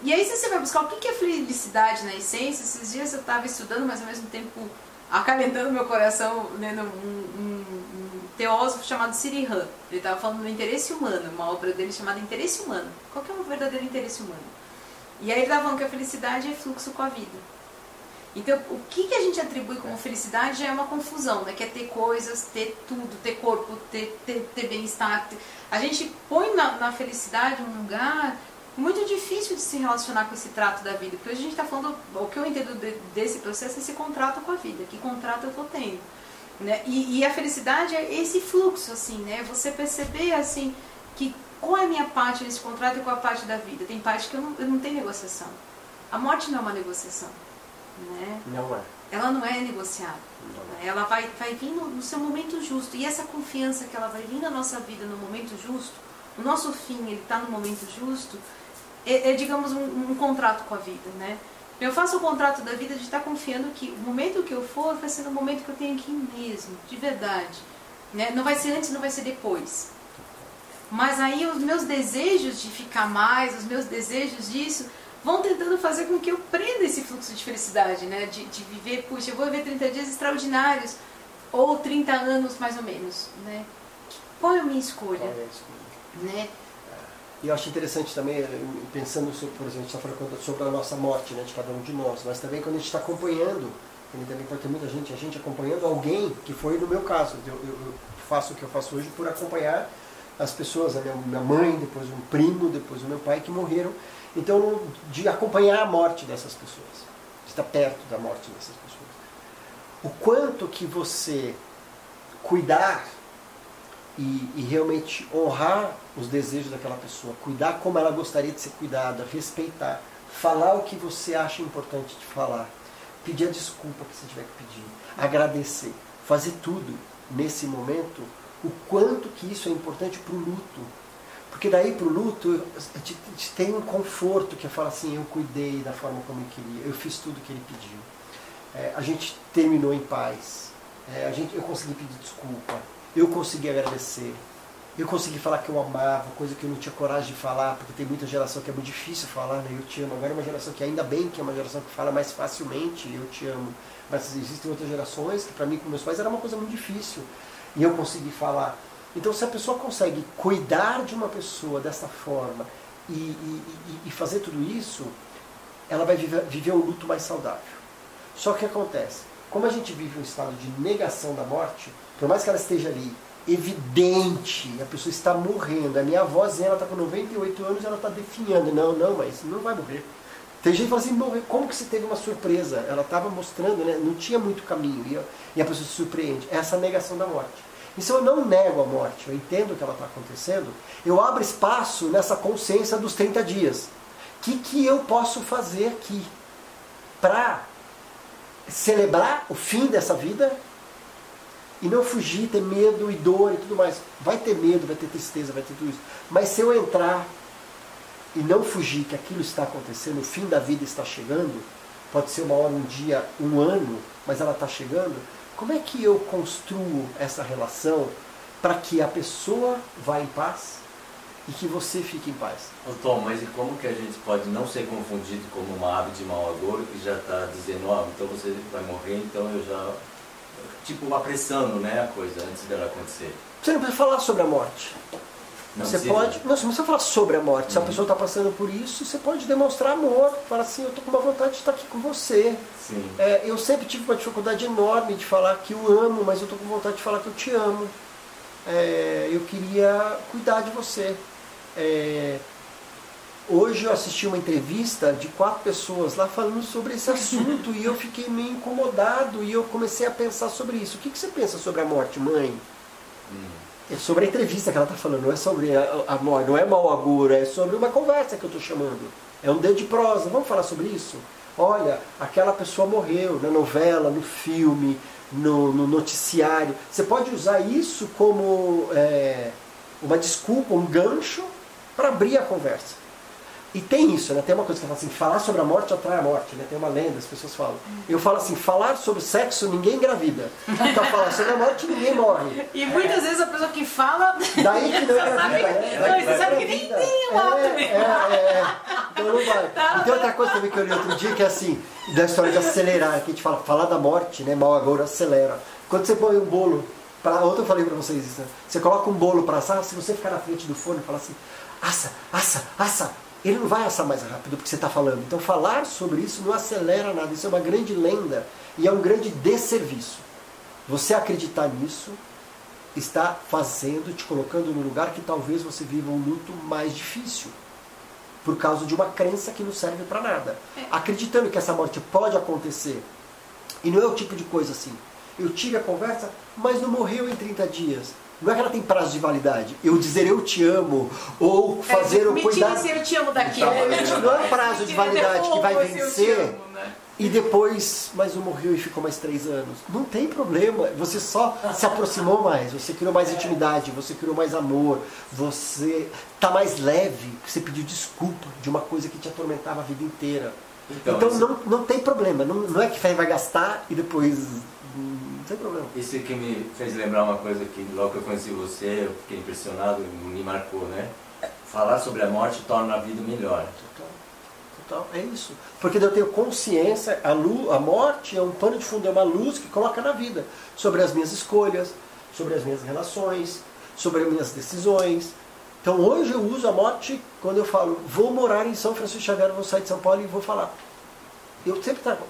E aí você vai buscar o que é felicidade na essência. Esses dias eu estava estudando, mas ao mesmo tempo acalentando meu coração lendo um, um, um teósofo chamado Sirihan. Ele estava falando do interesse humano, uma obra dele chamada Interesse Humano. Qual que é o verdadeiro interesse humano? E aí ele estava falando que a felicidade é fluxo com a vida. Então, o que, que a gente atribui como felicidade já é uma confusão, né? Que é ter coisas, ter tudo, ter corpo, ter, ter, ter bem-estar. Ter... A gente põe na, na felicidade um lugar muito difícil de se relacionar com esse trato da vida, porque hoje a gente está falando, o que eu entendo de, desse processo é esse contrato com a vida, que contrato eu estou tendo. Né? E, e, a felicidade é esse fluxo, assim, né? Você perceber, assim, que qual é a minha parte nesse contrato e qual é a parte da vida. Tem parte que eu não, eu não tenho negociação. A morte não é uma negociação, né? Não é. Ela não é negociável. Não. Ela vai, vai vir no, no seu momento justo. E essa confiança que ela vai vir na nossa vida no momento justo, o nosso fim, ele está no momento justo, é, é digamos, um, um, contrato com a vida, né? Eu faço o contrato da vida de estar confiando que o momento que eu for vai ser no momento que eu tenho ir mesmo, de verdade. Né? Não vai ser antes, não vai ser depois. Mas aí os meus desejos de ficar mais, os meus desejos disso, vão tentando fazer com que eu prenda esse fluxo de felicidade, né? De, de viver, puxa, eu vou viver 30 dias extraordinários, ou 30 anos mais ou menos, né? Qual é a minha escolha? Qual é a escolha? Né? E eu acho interessante também, eh, pensando sobre, por exemplo, a gente está falando sobre a nossa morte, né, de cada um de nós, mas também quando a gente está acompanhando, também pode ter muita gente, a gente acompanhando alguém, que foi no meu caso, eu, eu, faço o que eu faço hoje por acompanhar as pessoas, a minha, minha mãe, depois um primo, depois o meu pai, que morreram. Então, de acompanhar a morte dessas pessoas, de estar perto da morte dessas pessoas. O quanto que você cuidar e, e, realmente honrar os desejos daquela pessoa, cuidar como ela gostaria de ser cuidada, respeitar, falar o que você acha importante de falar, pedir a desculpa que você tiver que pedir, agradecer, fazer tudo nesse momento, o quanto que isso é importante para o luto. Porque daí para o luto a gente tem um conforto que é falar assim, eu cuidei da forma como ele queria, eu fiz tudo que ele pediu. É, a gente terminou em paz, é, a gente, eu consegui pedir desculpa, eu consegui agradecer. Eu consegui falar que eu amava, coisa que eu não tinha coragem de falar, porque tem muita geração que é muito difícil falar, né? Eu te amo. Agora é uma geração que ainda bem que é uma geração que fala mais facilmente, eu te amo. Mas existem outras gerações que para mim com meus pais era uma coisa muito difícil. E eu consegui falar. Então se a pessoa consegue cuidar de uma pessoa dessa forma e, e, e fazer tudo isso, ela vai viver, viver um luto mais saudável. Só que acontece, como a gente vive um estado de negação da morte, por mais que ela esteja ali, evidente, a pessoa está morrendo. A minha ela está com 98 anos, ela está definhando. Não, não, mas não vai morrer. Tem gente que fala assim, morrer, como que você teve uma surpresa? Ela estava mostrando, né? não tinha muito caminho, e, e a pessoa se surpreende. Essa é negação da morte. E se eu não nego a morte, eu entendo que ela está acontecendo, eu abro espaço nessa consciência dos 30 dias. O que, que eu posso fazer aqui para celebrar o fim dessa vida e não fugir, ter medo e dor e tudo mais. Vai ter medo, vai ter tristeza, vai ter tudo isso. Mas se eu entrar e não fugir que aquilo está acontecendo, o fim da vida está chegando, pode ser uma hora, um dia, um ano, mas ela está chegando, como é que eu construo essa relação para que a pessoa vá em paz e que você fique em paz? Ô Tom, mas e como que a gente pode não ser confundido como uma ave de mau agouro que já está dizendo, ó, oh, então você vai morrer, então eu já tipo, apressando né, a coisa antes dela acontecer. Você não precisa falar sobre a morte. Não você pode. Não, você não precisa falar sobre a morte. Se a uhum. pessoa está passando por isso, você pode demonstrar amor. Falar assim, eu estou com uma vontade de estar aqui com você. É, eu sempre tive uma dificuldade enorme de falar que eu amo, mas eu estou com vontade de falar que eu te amo. É, eu queria cuidar de você. É, Hoje eu assisti uma entrevista de quatro pessoas lá falando sobre esse assunto e eu fiquei meio incomodado e eu comecei a pensar sobre isso. O que, que você pensa sobre a morte, mãe? Hum. É sobre a entrevista que ela está falando, não é sobre a, a morte, não é mau agouro, é sobre uma conversa que eu estou chamando. É um dedo de prosa, vamos falar sobre isso? Olha, aquela pessoa morreu na novela, no filme, no, no noticiário. Você pode usar isso como é, uma desculpa, um gancho para abrir a conversa. E tem isso, né? Tem uma coisa que fala assim, falar sobre a morte atrai a morte, né? Tem uma lenda, as pessoas falam. Eu falo assim, falar sobre sexo ninguém engravida. Então falar sobre a morte ninguém morre. E muitas vezes a pessoa que fala. Daí que não [LAUGHS] engravida. É, não, você sabe que nem tem é. É, é, Então não vai. Tá, e tem outra coisa também que eu li outro dia que é assim, da história de acelerar, que a gente fala, falar da morte, né? Mal agora acelera. Quando você põe um bolo. Pra, ontem eu falei pra vocês isso, né? Você coloca um bolo para assar, se você ficar na frente do forno e falar assim, assa, assa, assa, ele não vai assar mais rápido porque você está falando. Então falar sobre isso não acelera nada. Isso é uma grande lenda e é um grande desserviço. Você acreditar nisso está fazendo, te colocando no lugar que talvez você viva um luto mais difícil. Por causa de uma crença que não serve para nada. É. Acreditando que essa morte pode acontecer. E não é o tipo de coisa assim. Eu tive a conversa, mas não morreu em 30 dias. Não é que ela tem prazo de validade. Eu dizer eu te amo, ou é, fazer é, o cuidar. se eu te amo daqui. Então, né? Não é um prazo de validade que vai vencer. Amo, né? E depois, mas um morreu e ficou mais três anos. Não tem problema. Você só se aproximou mais, você criou mais intimidade, você criou mais amor, você está mais leve, você pediu desculpa de uma coisa que te atormentava a vida inteira. Então, então não, não tem problema. Não, não é que vai gastar e depois. Não tem problema. Isso que me fez lembrar uma coisa que logo que eu conheci você, eu fiquei impressionado, me marcou, né? Falar sobre a morte torna a vida melhor. Total. Total. É isso. Porque eu tenho consciência, a, luz, a morte é um pano de fundo, é uma luz que coloca na vida. Sobre as minhas escolhas, sobre as minhas relações, sobre as minhas decisões, então hoje eu uso a morte quando eu falo, vou morar em São Francisco Xavier, vou sair de São Paulo e vou falar. Eu sempre trago,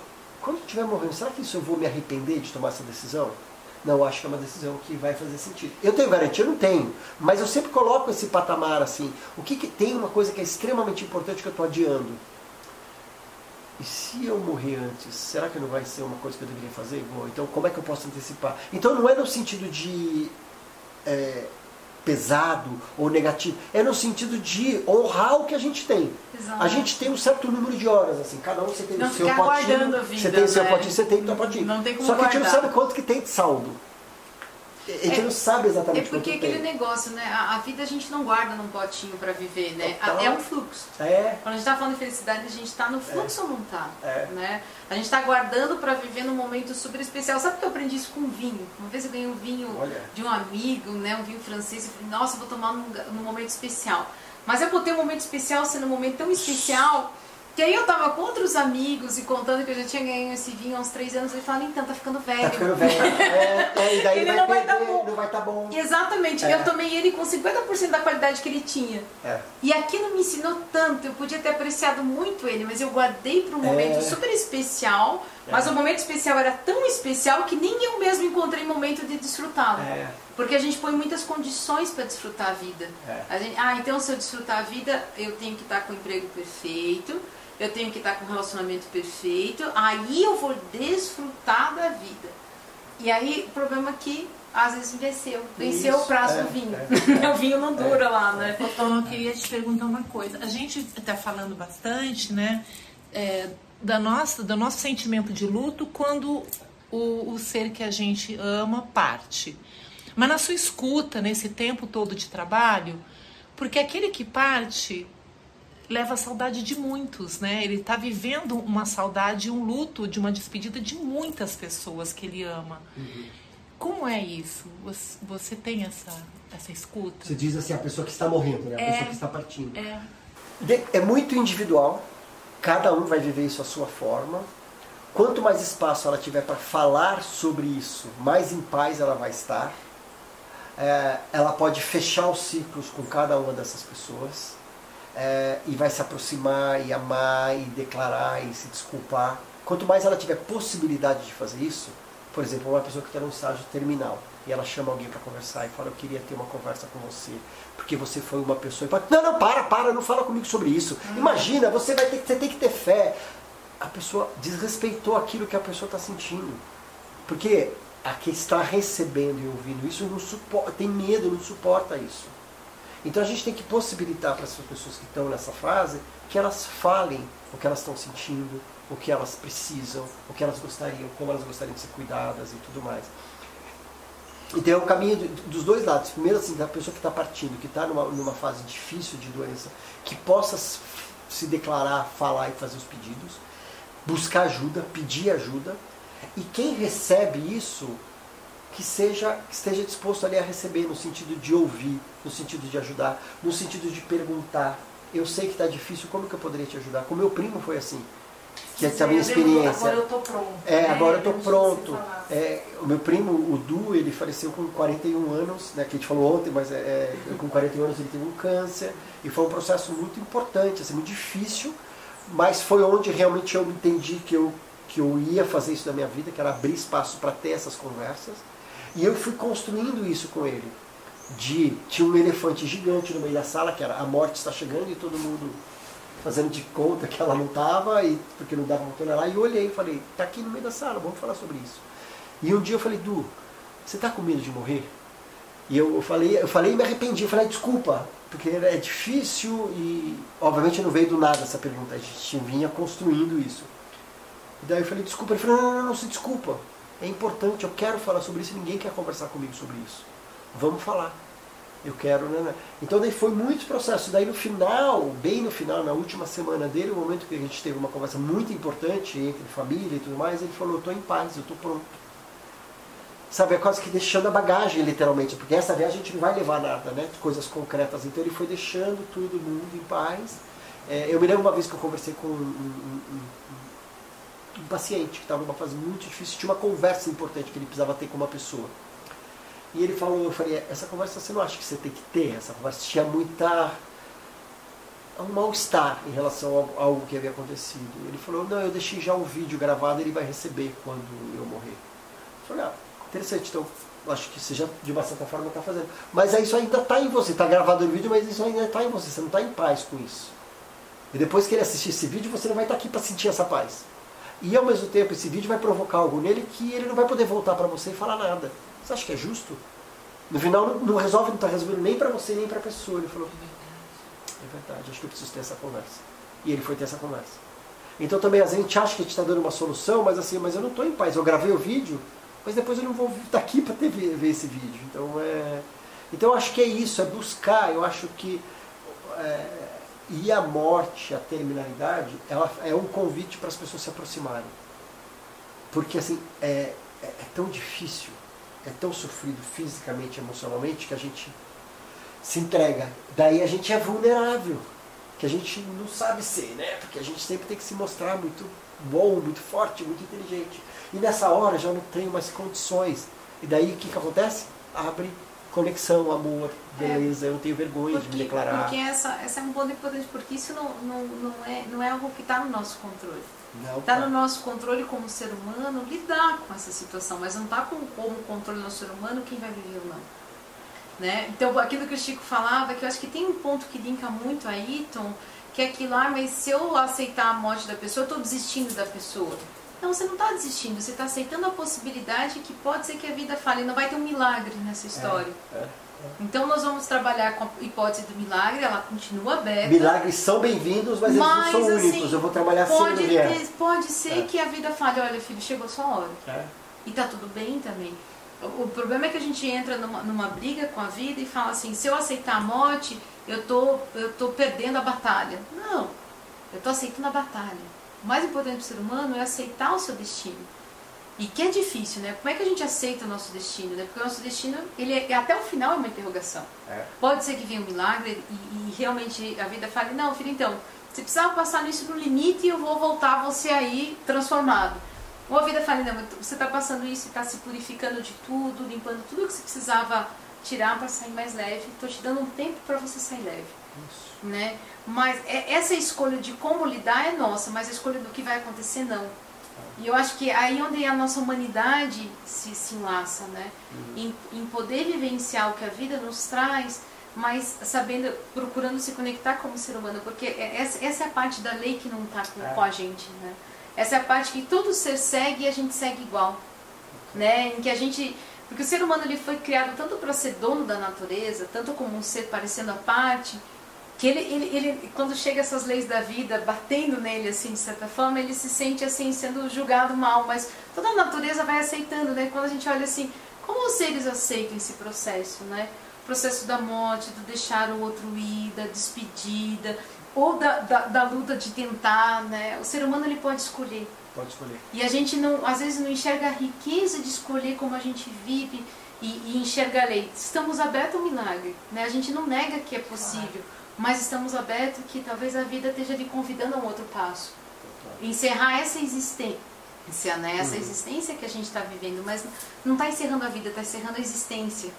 quando eu estiver morrendo, será que isso eu vou me arrepender de tomar essa decisão? Não, acho que é uma decisão que vai fazer sentido. Eu tenho garantia? Eu não tenho. Mas eu sempre coloco esse patamar assim. O que, que tem uma coisa que é extremamente importante que eu estou adiando? E se eu morrer antes, será que não vai ser uma coisa que eu deveria fazer? Vou. Então, como é que eu posso antecipar? Então, não é no sentido de é, pesado ou negativo. É no sentido de honrar o que a gente tem. Exato. A gente tem um certo número de horas, assim, cada um você tem não o seu potinho. Vida, você tem o seu né? potinho, você tem o seu potinho. Não tem como Só que guardar. a gente não sabe quanto que tem de saldo. A gente é, não sabe exatamente É porque aquele tem. negócio, né? A, a, vida a gente não guarda num potinho para viver, né? É um fluxo. É. Quando a gente tá falando de felicidade, a gente tá no fluxo é. ou não tá? É. Né? A gente tá guardando para viver num momento super especial. Sabe que eu aprendi isso com vinho? Uma vez eu ganhei um vinho Olha. de um amigo, né? Um vinho francês. Eu falei, nossa, vou tomar num, num momento especial. Mas eu botei um momento especial sendo um momento tão especial que aí eu tava com outros amigos e contando que eu já tinha ganho esse vinho há uns três anos. Ele falava, então, tá ficando velho. Tá ficando velho. [LAUGHS] É, é, e daí ele vai não perder, vai tá bom. não vai estar tá bom. Exatamente. É. Eu tomei ele com 50% da qualidade que ele tinha. É. E aquilo me ensinou tanto. Eu podia ter apreciado muito ele, mas eu guardei para um momento É. super especial. Mas É. o momento especial era tão especial que nem eu mesmo encontrei momento de desfrutá-lo. É. Porque a gente põe muitas condições para desfrutar a vida. É. A gente, ah, então se eu desfrutar a vida, eu tenho que estar com o emprego perfeito, eu tenho que estar com o relacionamento perfeito, aí eu vou desfrutar da vida. E aí, o problema é que às vezes venceu. Venceu Isso, o prazo é, do vinho. é, [LAUGHS] o vinho não dura lá, né? Então, eu queria te perguntar uma coisa. A gente está falando bastante, né, é, da nossa, do nosso sentimento de luto quando o, o ser que a gente ama parte. Mas na sua escuta, nesse tempo todo de trabalho, porque aquele que parte leva a saudade de muitos, né? Ele está vivendo uma saudade, um luto de uma despedida de muitas pessoas que ele ama. Como é isso? Você, você tem essa, essa escuta? Você diz assim, a pessoa que está morrendo, né? a É. pessoa que está partindo. É. É muito individual, cada um vai viver isso à sua forma. Quanto mais espaço ela tiver para falar sobre isso, mais em paz ela vai estar. É, ela pode fechar os ciclos com cada uma dessas pessoas é, e vai se aproximar e amar e declarar e se desculpar. Quanto mais ela tiver possibilidade de fazer isso, por exemplo, uma pessoa que está num estágio terminal e ela chama alguém para conversar e fala: Eu queria ter uma conversa com você, porque você foi uma pessoa. E fala, não, não, para, para, não fala comigo sobre isso. Imagina, você vai ter, que- você tem que ter fé. A pessoa desrespeitou aquilo que a pessoa está sentindo. Porque a que está recebendo e ouvindo isso não suporta, tem medo, não suporta isso. Então a gente tem que possibilitar para essas pessoas que estão nessa fase que elas falem o que elas estão sentindo, o que elas precisam, o que elas gostariam, como elas gostariam de ser cuidadas e tudo mais. Então é o caminho dos dois lados. Primeiro, assim, da pessoa que está partindo, que está numa, numa fase difícil de doença, que possa se declarar, falar e fazer os pedidos, buscar ajuda, pedir ajuda. E quem recebe isso, que seja que esteja disposto ali a receber, no sentido de ouvir, no sentido de ajudar, no sentido de perguntar. Eu sei que está difícil, como que eu poderia te ajudar? Com meu primo foi assim, que é a minha experiência. Agora eu tô pronto. É, né? agora eu você pronto. É, o meu primo, o Du, ele faleceu com 41 anos, né, que a gente falou ontem, mas é, é, com 41 anos ele teve um câncer, e foi um processo muito importante, assim, muito difícil, mas foi onde realmente eu entendi que eu, que eu ia fazer isso na minha vida, que era abrir espaço para ter essas conversas, e eu fui construindo isso com ele. De, tinha um elefante gigante no meio da sala, que era a morte está chegando e todo mundo fazendo de conta que ela não estava, e porque não dava para tolerar, e eu olhei e falei, tá aqui no meio da sala, vamos falar sobre isso. E um dia eu falei, Du, você tá com medo de morrer? E eu falei, eu falei e me arrependi, eu falei, desculpa, porque é difícil e obviamente não veio do nada essa pergunta, a gente vinha construindo isso. E daí eu falei, desculpa, ele falou, não, não, não, não se desculpa. É importante, eu quero falar sobre isso ninguém quer conversar comigo sobre isso. Vamos falar. Eu quero, né, né? Então daí foi muito processo. Daí no final, bem no final, na última semana dele, o momento que a gente teve uma conversa muito importante entre família e tudo mais, ele falou, eu estou em paz, eu estou pronto. Sabe, é quase que deixando a bagagem, literalmente, porque essa viagem a gente não vai levar nada, né? Coisas concretas. Então ele foi deixando todo mundo em paz. É, eu me lembro uma vez que eu conversei com um, um, um, um paciente que estava numa fase muito difícil, tinha uma conversa importante que ele precisava ter com uma pessoa. E ele falou, eu falei, essa conversa você não acha que você tem que ter? Essa conversa tinha muita um mal-estar em relação a algo que havia acontecido. Ele falou, não, eu deixei já o vídeo gravado, ele vai receber quando eu morrer. Eu falei, ah, interessante, então acho que você já de uma certa forma está fazendo. Mas isso ainda está em você, está gravado no vídeo, mas isso ainda está em você, você não está em paz com isso. E depois que ele assistir esse vídeo, você não vai estar tá aqui para sentir essa paz. E ao mesmo tempo, esse vídeo vai provocar algo nele que ele não vai poder voltar para você e falar nada. Você acha que é justo? No final, não, resolve, não está resolvendo nem para você, nem para a pessoa. Ele falou: É verdade, acho que eu preciso ter essa conversa. E ele foi ter essa conversa. Então também, às vezes, a gente acha que a gente está dando uma solução, mas assim, mas eu não estou em paz. Eu gravei o vídeo, mas depois eu não vou estar aqui para ver, ver esse vídeo. Então, é, então eu acho que é isso, é buscar. Eu acho que. É, e a morte, a terminalidade, ela é um convite para as pessoas se aproximarem. Porque assim, é, é, é tão difícil, é tão sofrido fisicamente, emocionalmente, que a gente se entrega. Daí a gente é vulnerável, que a gente não sabe ser, né? Porque a gente sempre tem que se mostrar muito bom, muito forte, muito inteligente. E nessa hora já não tenho mais condições. E daí o que, que acontece? Abre conexão, amor, beleza, é, eu não tenho vergonha porque, de me declarar. Porque essa, essa é um ponto importante, porque isso não, não, não, é, não é algo que está no nosso controle. Está no nosso controle como ser humano lidar com essa situação, mas não está com, como controle no ser humano quem vai viver ou não. Né? Então, aquilo que o Chico falava, que eu acho que tem um ponto que linka muito a Iton, que é que lá, mas se eu aceitar a morte da pessoa, eu estou desistindo da pessoa. Não, você não está desistindo, você está aceitando a possibilidade que pode ser que a vida fale, não vai ter um milagre nessa história. É, é, é. Então nós vamos trabalhar com a hipótese do milagre, ela continua aberta. Milagres são bem-vindos, mas, mas, eles não são assim, únicos. Eu vou trabalhar pode sempre ter, Pode ser é. que a vida fale, olha filho, chegou a sua hora. É. E está tudo bem também. O problema é que a gente entra numa, numa briga com a vida e fala assim, se eu aceitar a morte, eu tô, eu tô perdendo a batalha. Não, eu tô aceitando a batalha. O mais importante para o ser humano é aceitar o seu destino. E que é difícil, né? Como é que a gente aceita o nosso destino? Né? Porque o nosso destino, ele é, até o final é uma interrogação. É. Pode ser que venha um milagre e, e, realmente a vida fale, não, filho, então, você precisava passar nisso no limite e eu vou voltar você aí transformado. Ou a vida fale, não, você está passando isso e está se purificando de tudo, limpando tudo que você precisava tirar para sair mais leve. Estou te dando um tempo para você sair leve. Isso. Né? Mas é, essa escolha de como lidar é nossa, mas a escolha do que vai acontecer não. E eu acho que aí onde a nossa humanidade se, se enlaça, né? Uhum. Em, em poder vivenciar o que a vida nos traz, mas sabendo, procurando se conectar como ser humano, porque é, essa, essa é a parte da lei que não está com, é. com, a gente, né? Essa é a parte que todo ser segue e a gente segue igual, né? Em que a gente, porque o ser humano ele foi criado tanto para ser dono da natureza, tanto como um ser parecendo a parte, que ele, ele, ele, quando chega essas leis da vida batendo nele assim de certa forma ele se sente assim sendo julgado mal mas toda a natureza vai aceitando né? Quando a gente olha assim como os seres aceitam esse processo né? O processo da morte do deixar o outro ir da despedida ou da, da, da luta de tentar né? O ser humano ele pode escolher. Pode escolher. E a gente não às vezes não enxerga a riqueza de escolher como a gente vive e, e enxerga a lei. Estamos abertos ao milagre né? A gente não nega que é possível. ah mas estamos abertos que talvez a vida esteja lhe convidando a um outro passo. Encerrar essa existência, né? essa uhum. existência que a gente está vivendo, mas não está encerrando a vida, está encerrando a existência.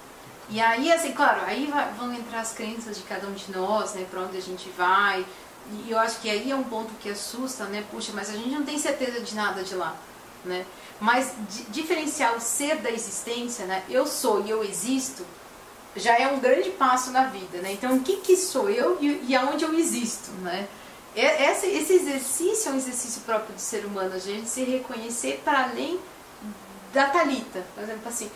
E aí, assim, claro, aí vai, vão entrar as crenças de cada um de nós, né, para onde a gente vai. E eu acho que aí é um ponto que assusta, né? Puxa, mas a gente não tem certeza de nada de lá, né? Mas diferenciar o ser da existência, né? Eu sou e eu existo, já é um grande passo na vida, né? Então, o que, que sou eu e, e aonde eu existo, né? Esse, esse exercício é um exercício próprio do ser humano, a gente se reconhecer para além da Talita, por exemplo, assim,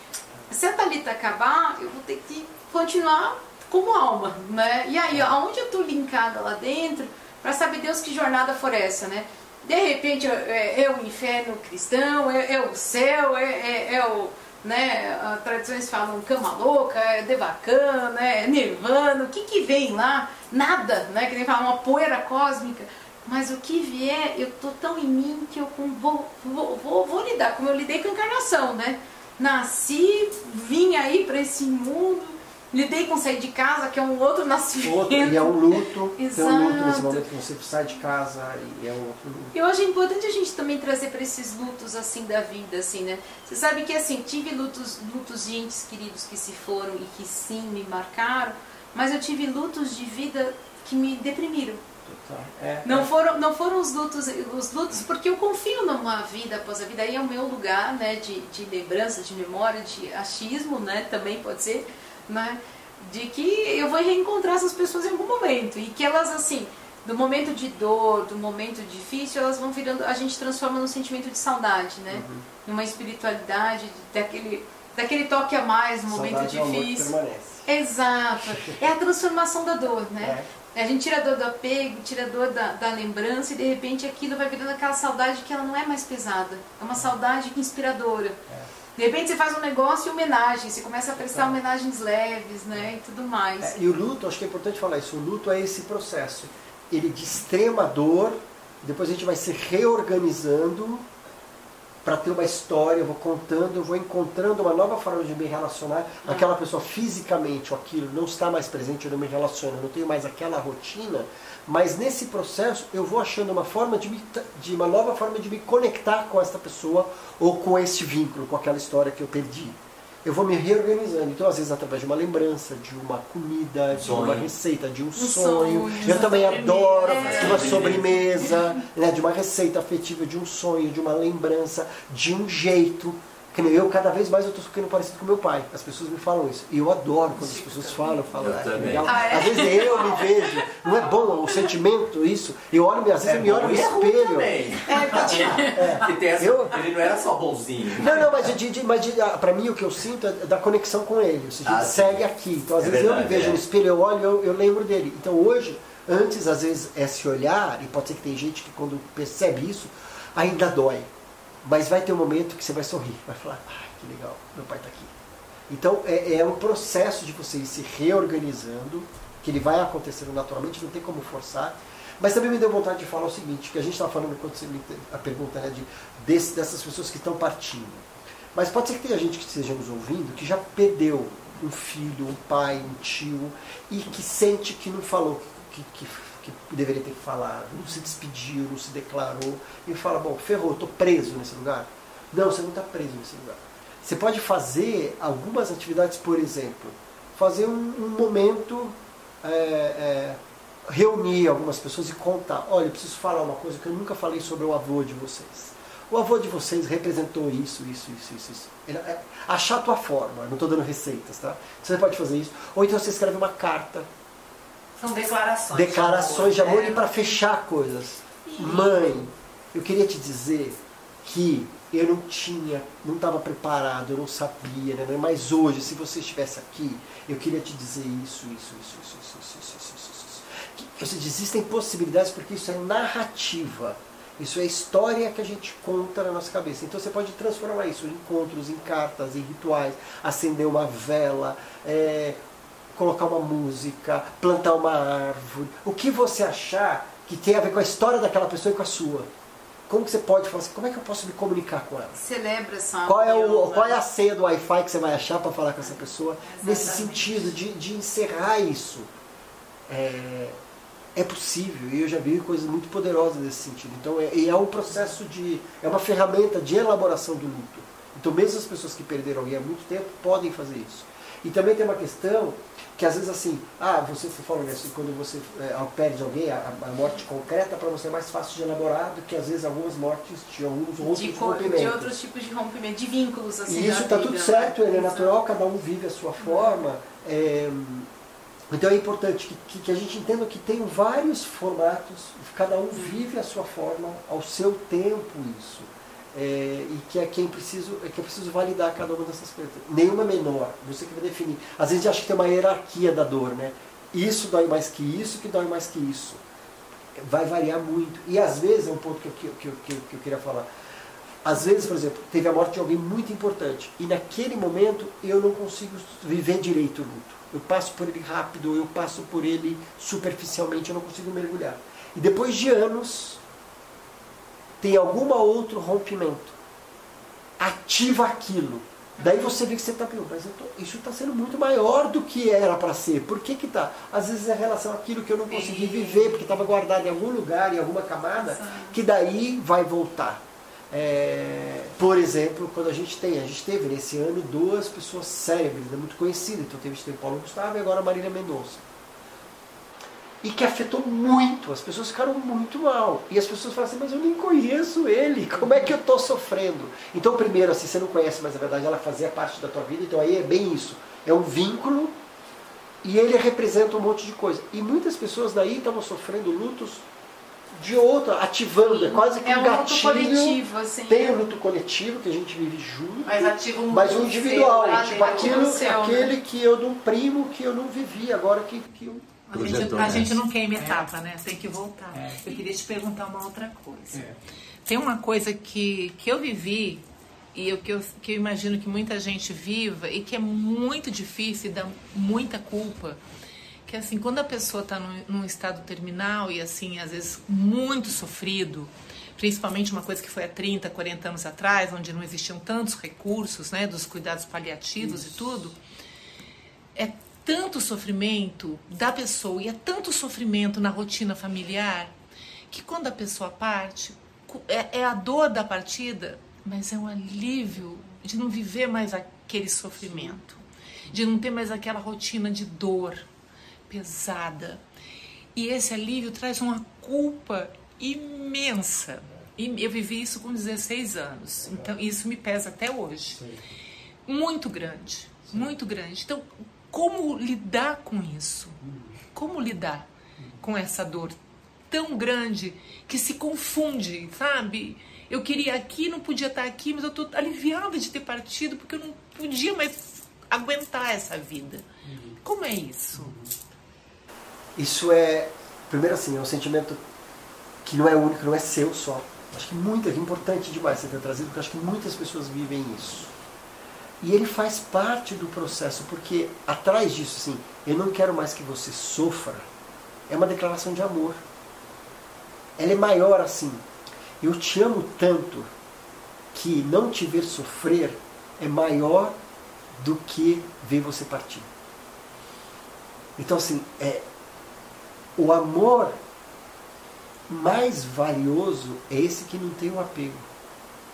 se a Talita acabar, eu vou ter que continuar como alma, né? E aí, aonde eu estou linkada lá dentro, para saber Deus que jornada for essa, né? De repente é, é o inferno cristão, é, é o céu, é, é, é o né? Tradições falam cama louca, é devacan, né? Nirvana, o que que vem lá? Nada, né? Que nem falar uma poeira cósmica. Mas o que vier, eu tô tão em mim que eu vou, vou, vou, vou lidar, como eu lidei com a encarnação, né? Nasci, vim aí para esse mundo, lidei com sair de casa, que é um outro nascimento. Outro, e é um luto. Exato. [LAUGHS] Tem um luto nesse momento que você sai de casa e é um outro luto. Eu acho importante a gente também trazer para esses lutos assim da vida, assim, né? Você sabe que assim, tive lutos, lutos de entes queridos que se foram e que sim me marcaram, mas eu tive lutos de vida que me deprimiram. É, não é. foram não foram os lutos os lutos porque eu confio numa vida após a vida aí é o meu lugar né de, de lembrança de memória de achismo né também pode ser né de que eu vou reencontrar essas pessoas em algum momento e que elas assim do momento de dor do momento difícil elas vão virando a gente transforma num sentimento de saudade né Uhum. numa espiritualidade daquele daquele toque a mais no momento Saudade é o amor que difícil permanece. Exato. É a transformação da dor, né? É. A gente tira a dor do apego, tira a dor da, da lembrança e de repente aquilo vai virando aquela saudade que ela não é mais pesada. É uma saudade inspiradora. De repente você faz um negócio e homenagem, você começa a prestar É. homenagens leves, né? E tudo mais. É, e o luto, acho que é importante falar isso, o luto é esse processo. Ele de extrema dor, depois a gente vai se reorganizando para ter uma história, eu vou contando, eu vou encontrando uma nova forma de me relacionar. Aquela pessoa fisicamente, ou aquilo, não está mais presente, eu não me relaciono, eu não tenho mais aquela rotina, mas nesse processo eu vou achando uma forma de, me, de uma nova forma de me conectar com essa pessoa ou com esse vínculo, com aquela história que eu perdi. Eu vou me reorganizando. Então, às vezes, através de uma lembrança, de uma comida, de Sonho. uma receita, de um, sonho, sonho. de Eu também adoro É. de uma sobremesa, né, de uma receita afetiva, de um sonho, de uma lembrança, de um jeito. Que nem eu, cada vez mais eu estou ficando parecido com meu pai. As pessoas me falam isso. E eu adoro quando as pessoas falam. Eu "Ah, legal. Ah, é? Às vezes eu me vejo. Não é bom o sentimento, isso. Eu olho, às vezes eu me olho no e é espelho. também. [LAUGHS] Que tem essa- Eu- Ele não era só bonzinho. Não, não, mas, de, de, mas de, ah, pra mim o que eu sinto é da conexão com ele. Ou seja, Ah, ele sim. segue aqui. Então, às É vezes eu me verdade, vejo é. no espelho, eu olho, eu, eu lembro dele. Então, hoje, antes, às vezes, é se olhar, e pode ser que tem gente que quando percebe isso, ainda dói. Mas vai ter um momento que você vai sorrir, vai falar, ah, que legal, meu pai está aqui. Então, é, é um processo de você ir se reorganizando, que ele vai acontecendo naturalmente, não tem como forçar. Mas também me deu vontade de falar o seguinte, que a gente estava falando quando você me a pergunta né, de, desse- dessas pessoas que estão partindo. Mas pode ser que tenha gente que esteja nos ouvindo que já perdeu um filho, um pai, um tio, e que sente que não falou que, que, que deveria ter falado, não se despediu, não se declarou, e fala, bom, ferrou, estou preso nesse lugar. Não, você não está preso nesse lugar. Você pode fazer algumas atividades, por exemplo, fazer um, um momento, é, é, reunir algumas pessoas e contar, olha, eu preciso falar uma coisa que eu nunca falei sobre o avô de vocês. O avô de vocês representou isso, isso, isso, isso, isso. Ele- é- Achar a tua forma, não estou dando receitas, tá? Você pode fazer isso. Ou então você escreve uma carta, São declarações. declarações de amor né? e para fechar coisas. Mãe, eu queria te dizer que eu não tinha, não estava preparado, eu não sabia, né? mas hoje, se você estivesse aqui, eu queria te dizer isso, isso, isso, isso, isso, isso, isso, isso, isso, isso. Que, seja, existem possibilidades porque isso é narrativa. Isso é história que a gente conta na nossa cabeça. Então você pode transformar isso em encontros, em cartas, em rituais, acender uma vela, é, colocar uma música, plantar uma árvore. O que você achar que tem a ver com a história daquela pessoa e com a sua. Como que você pode falar assim, como é que eu posso me comunicar com ela? Celebra essa Qual é, o, qual é a senha do Wi-Fi que você vai achar para falar com essa pessoa? Nesse Exatamente. sentido de, de encerrar isso. É, é possível, e eu já vi coisas muito poderosas nesse sentido. Então, é, é um processo de. é uma ferramenta de elaboração do luto. Então, mesmo as pessoas que perderam alguém há muito tempo podem fazer isso. E também tem uma questão que às vezes assim, ah, você falou assim, quando você é, perde alguém, a, a morte concreta para você é mais fácil de elaborar do que às vezes algumas mortes de alguns outros de, rompimentos. de outros tipos de rompimento, de vínculos assim. E isso está tudo né? certo, ele é natural, cada um vive a sua forma. é, então é importante que, que, que a gente entenda que tem vários formatos, cada um vive a sua forma, ao seu tempo isso. É, e que é quem preciso, é que eu preciso validar cada uma dessas coisas. Nenhuma é menor, você que vai definir. Às vezes a gente acha que tem uma hierarquia da dor, né? Isso dói mais que isso, que dói mais que isso. Vai variar muito. E às vezes, é um ponto que eu, que, que, que eu queria falar, Às vezes, por exemplo, teve a morte de alguém muito importante e naquele momento eu não consigo viver direito o luto. Eu passo por ele rápido, eu passo por ele superficialmente, eu não consigo mergulhar. E depois de anos, tem algum outro rompimento. Ativa aquilo. Daí você vê que você está, mas tô, isso está sendo muito maior do que era para ser. Por que que tá? Às vezes é relação àquilo que eu não consegui viver, porque estava guardado em algum lugar, em alguma camada, que daí vai voltar. É, por exemplo, quando a gente tem, a gente teve nesse ano duas pessoas célebres, né, muito conhecidas. Então teve, teve Paulo Gustavo e agora Marília Mendonça e que afetou muito. As pessoas ficaram muito mal. E as pessoas falam assim, mas eu nem conheço ele, como é que eu estou sofrendo? Então, primeiro, assim, você não conhece, mas na verdade ela fazia parte da tua vida, então aí é bem isso. É um vínculo e ele representa um monte de coisa. E muitas pessoas daí estavam sofrendo lutos de outra, ativando, é quase que é um, um gatilho. luto coletivo, assim. Tem o luto coletivo que a gente vive junto, Mas ativa um mas o seu, individual, lá tipo dentro. aquilo, seu, né? aquele que eu um primo que eu não vivi, agora que, que eu A gente, Projetou, a né? gente não queima etapa, né? Tem que voltar. Eu queria te perguntar uma outra coisa. Tem uma coisa que, que eu vivi e eu, que, eu, que eu imagino que muita gente viva e que é muito difícil e dá muita culpa. Que assim, quando a pessoa está num, num estado terminal e assim, às vezes muito sofrido, principalmente uma coisa que foi há 30, 40 anos atrás, onde não existiam tantos recursos, né, dos cuidados paliativos e tudo, é tanto sofrimento da pessoa e é tanto sofrimento na rotina familiar que quando a pessoa parte, é, é a dor da partida, mas é um alívio de não viver mais aquele sofrimento, de não ter mais aquela rotina de dor pesada. E esse alívio traz uma culpa imensa. E eu vivi isso com 16 anos, então isso me pesa até hoje muito grande, muito grande. Então, como lidar com isso? Como lidar com essa dor tão grande que se confunde, sabe? Eu queria aqui, não podia estar aqui, mas eu tô aliviada de ter partido porque eu não podia mais aguentar essa vida. Como é isso? Isso é, primeiro assim, é um sentimento que não é único, não é seu só. Acho que muito, é importante demais você ter trazido, porque acho que muitas pessoas vivem isso. E ele faz parte do processo, porque atrás disso, assim, eu não quero mais que você sofra, é uma declaração de amor. Ela é maior assim. Eu te amo tanto que não te ver sofrer é maior do que ver você partir. Então, assim, é, o amor mais valioso é esse que não tem o apego.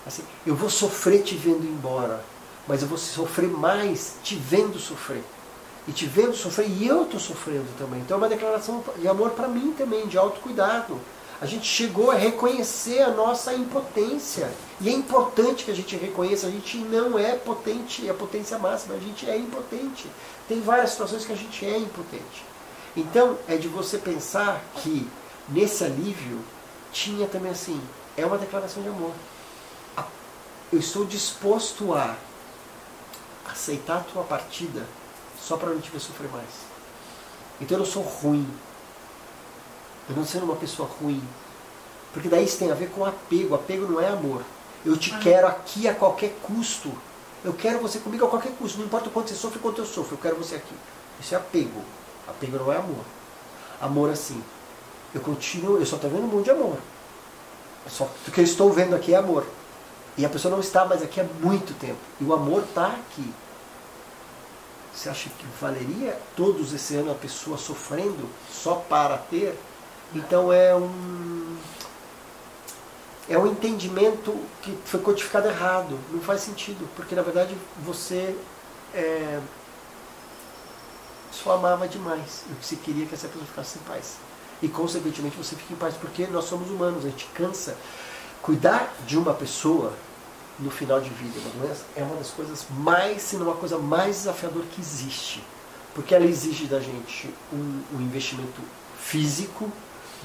Assim, eu vou sofrer te vendo embora, mas eu vou sofrer mais te vendo sofrer. E te vendo sofrer, e eu estou sofrendo também. Então é uma declaração de amor para mim também, de autocuidado. A gente chegou a reconhecer a nossa impotência. E é importante que a gente reconheça, a gente não é potente, é a potência máxima, a gente é impotente. Tem várias situações que a gente é impotente. Então, é de você pensar que nesse alívio tinha também assim, é uma declaração de amor. Eu estou disposto a aceitar a tua partida só para não te ver sofrer mais. Então eu não sou ruim. Eu não sou uma pessoa ruim. Porque daí isso tem a ver com apego. Apego não é amor. Eu te quero aqui a qualquer custo. Eu quero você comigo a qualquer custo. Não importa o quanto você sofre, quanto eu sofro. Eu quero você aqui. Isso é apego. Apego não é amor. Amor assim. Eu continuo, eu só estou vendo um monte de amor. Só o que eu estou vendo aqui é amor. E a pessoa não está mais aqui há muito tempo. E o amor está aqui. Você acha que valeria todos esse ano a pessoa sofrendo só para ter? Então é um é um entendimento que foi codificado errado. Não faz sentido, porque na verdade você é, só amava demais e você queria que essa pessoa ficasse em paz. E consequentemente você fica em paz, porque nós somos humanos, a gente cansa. Cuidar de uma pessoa no final de vida, uma doença, é uma das coisas mais, se não a coisa mais desafiadora que existe. Porque ela exige da gente um, um investimento físico,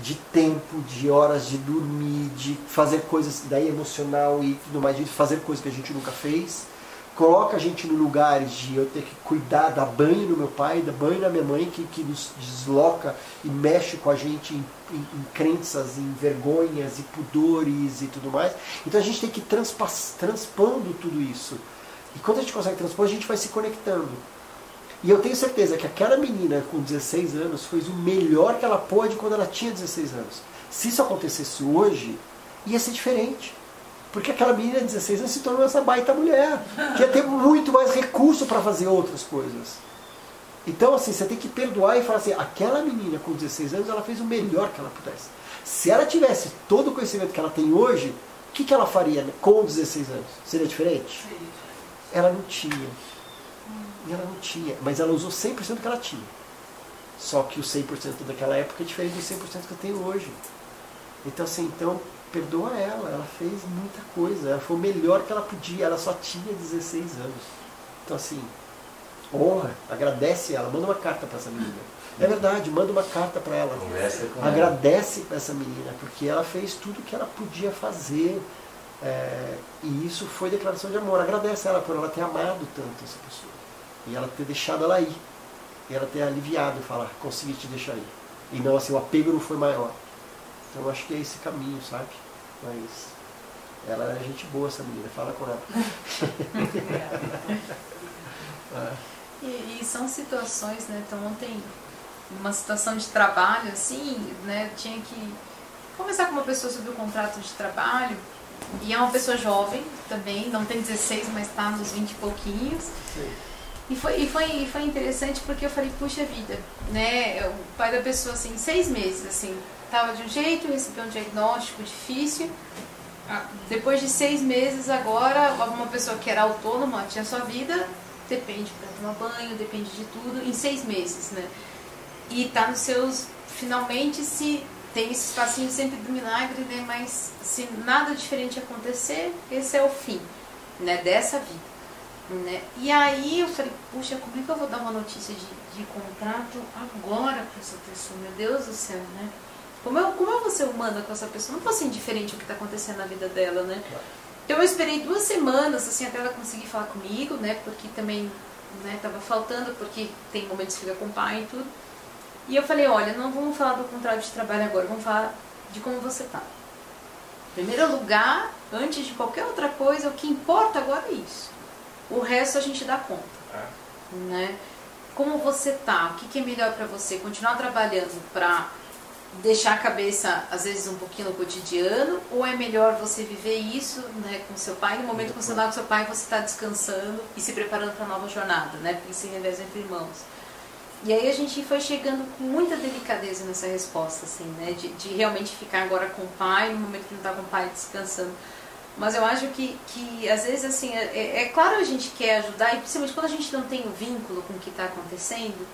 de tempo, de horas de dormir, de fazer coisas daí emocional e tudo mais, de fazer coisas que a gente nunca fez, coloca a gente no lugares de eu ter que cuidar, dar banho no meu pai, dar banho na minha mãe, que, que nos desloca e mexe com a gente em, em, em crenças, em vergonhas e pudores e tudo mais. Então a gente tem que ir transpondo tudo isso. E quando a gente consegue transpor, a gente vai se conectando. E eu tenho certeza que aquela menina com 16 anos fez o melhor que ela pôde quando ela tinha 16 anos. Se isso acontecesse hoje, ia ser diferente. Porque aquela menina de 16 anos se tornou essa baita mulher, que ia ter muito mais recurso para fazer outras coisas. Então, assim, você tem que perdoar e falar assim: aquela menina com 16 anos, ela fez o melhor que ela pudesse. Se ela tivesse todo o conhecimento que ela tem hoje, o que, que ela faria com 16 anos? Seria diferente? Ela não tinha. E ela não tinha. Mas ela usou 100% que ela tinha. Só que o 100% daquela época é diferente do 100% que eu tenho hoje. Então, assim, então, perdoa ela, ela fez muita coisa, ela foi o melhor que ela podia, ela só tinha 16 anos. Então assim, honra, agradece ela, manda uma carta para essa menina. É verdade, manda uma carta para ela. Agradece para essa menina, porque ela fez tudo que ela podia fazer. É, e isso foi declaração de amor. Agradece ela por ela ter amado tanto essa pessoa. E ela ter deixado ela ir. E ela ter aliviado e falar, consegui te deixar ir. E não assim, o apego não foi maior. Então eu acho que é esse caminho, sabe? Mas ela é gente boa, essa menina. Fala com ela. [LAUGHS] é. e, e, são situações, né? Então ontem, uma situação de trabalho, assim, né? Tinha que conversar com uma pessoa sobre o contrato de trabalho. E é uma pessoa jovem também, não tem 16, mas está nos 20 e pouquinhos. Sim. E foi, e, foi, e foi interessante porque eu falei, puxa vida, né? O pai da pessoa, assim, seis meses, assim, estava de um jeito, recebeu um diagnóstico difícil. Ah, depois de seis meses, agora, uma pessoa que era autônoma, tinha sua vida, depende para tomar banho, depende de tudo, em seis meses, né? E está nos seus. Finalmente, se tem esse espacinho sempre do milagre, né? Mas se nada diferente acontecer, esse é o fim, né? Dessa vida. Né? E aí eu falei, puxa, como é que eu vou dar uma notícia de, de contrato agora para essa pessoa? Meu Deus do céu, né? Como eu, como eu vou ser humana com essa pessoa? Não vou ser indiferente ao que está acontecendo na vida dela, né? Então eu esperei duas semanas, assim, até ela conseguir falar comigo, né? Porque também né, tava faltando, porque tem momentos que fica com o pai e tudo. E eu falei, olha, não vamos falar do contrato de trabalho agora, vamos falar de como você tá. Em primeiro lugar, antes de qualquer outra coisa, o que importa agora é isso. O resto a gente dá conta. É. Né? Como você tá? O que, que é melhor para você? Continuar trabalhando para deixar a cabeça, às vezes, um pouquinho no cotidiano, ou é melhor você viver isso né, com seu pai, no momento que você está com seu pai, você está descansando e se preparando para a nova jornada, né, porque se reveza entre irmãos. E aí a gente foi chegando com muita delicadeza nessa resposta, assim, né, de, de realmente ficar agora com o pai, no momento que não está com o pai, descansando. Mas eu acho que, que às vezes, assim, é, é, é claro a gente quer ajudar, e principalmente quando a gente não tem o um vínculo com o que está acontecendo,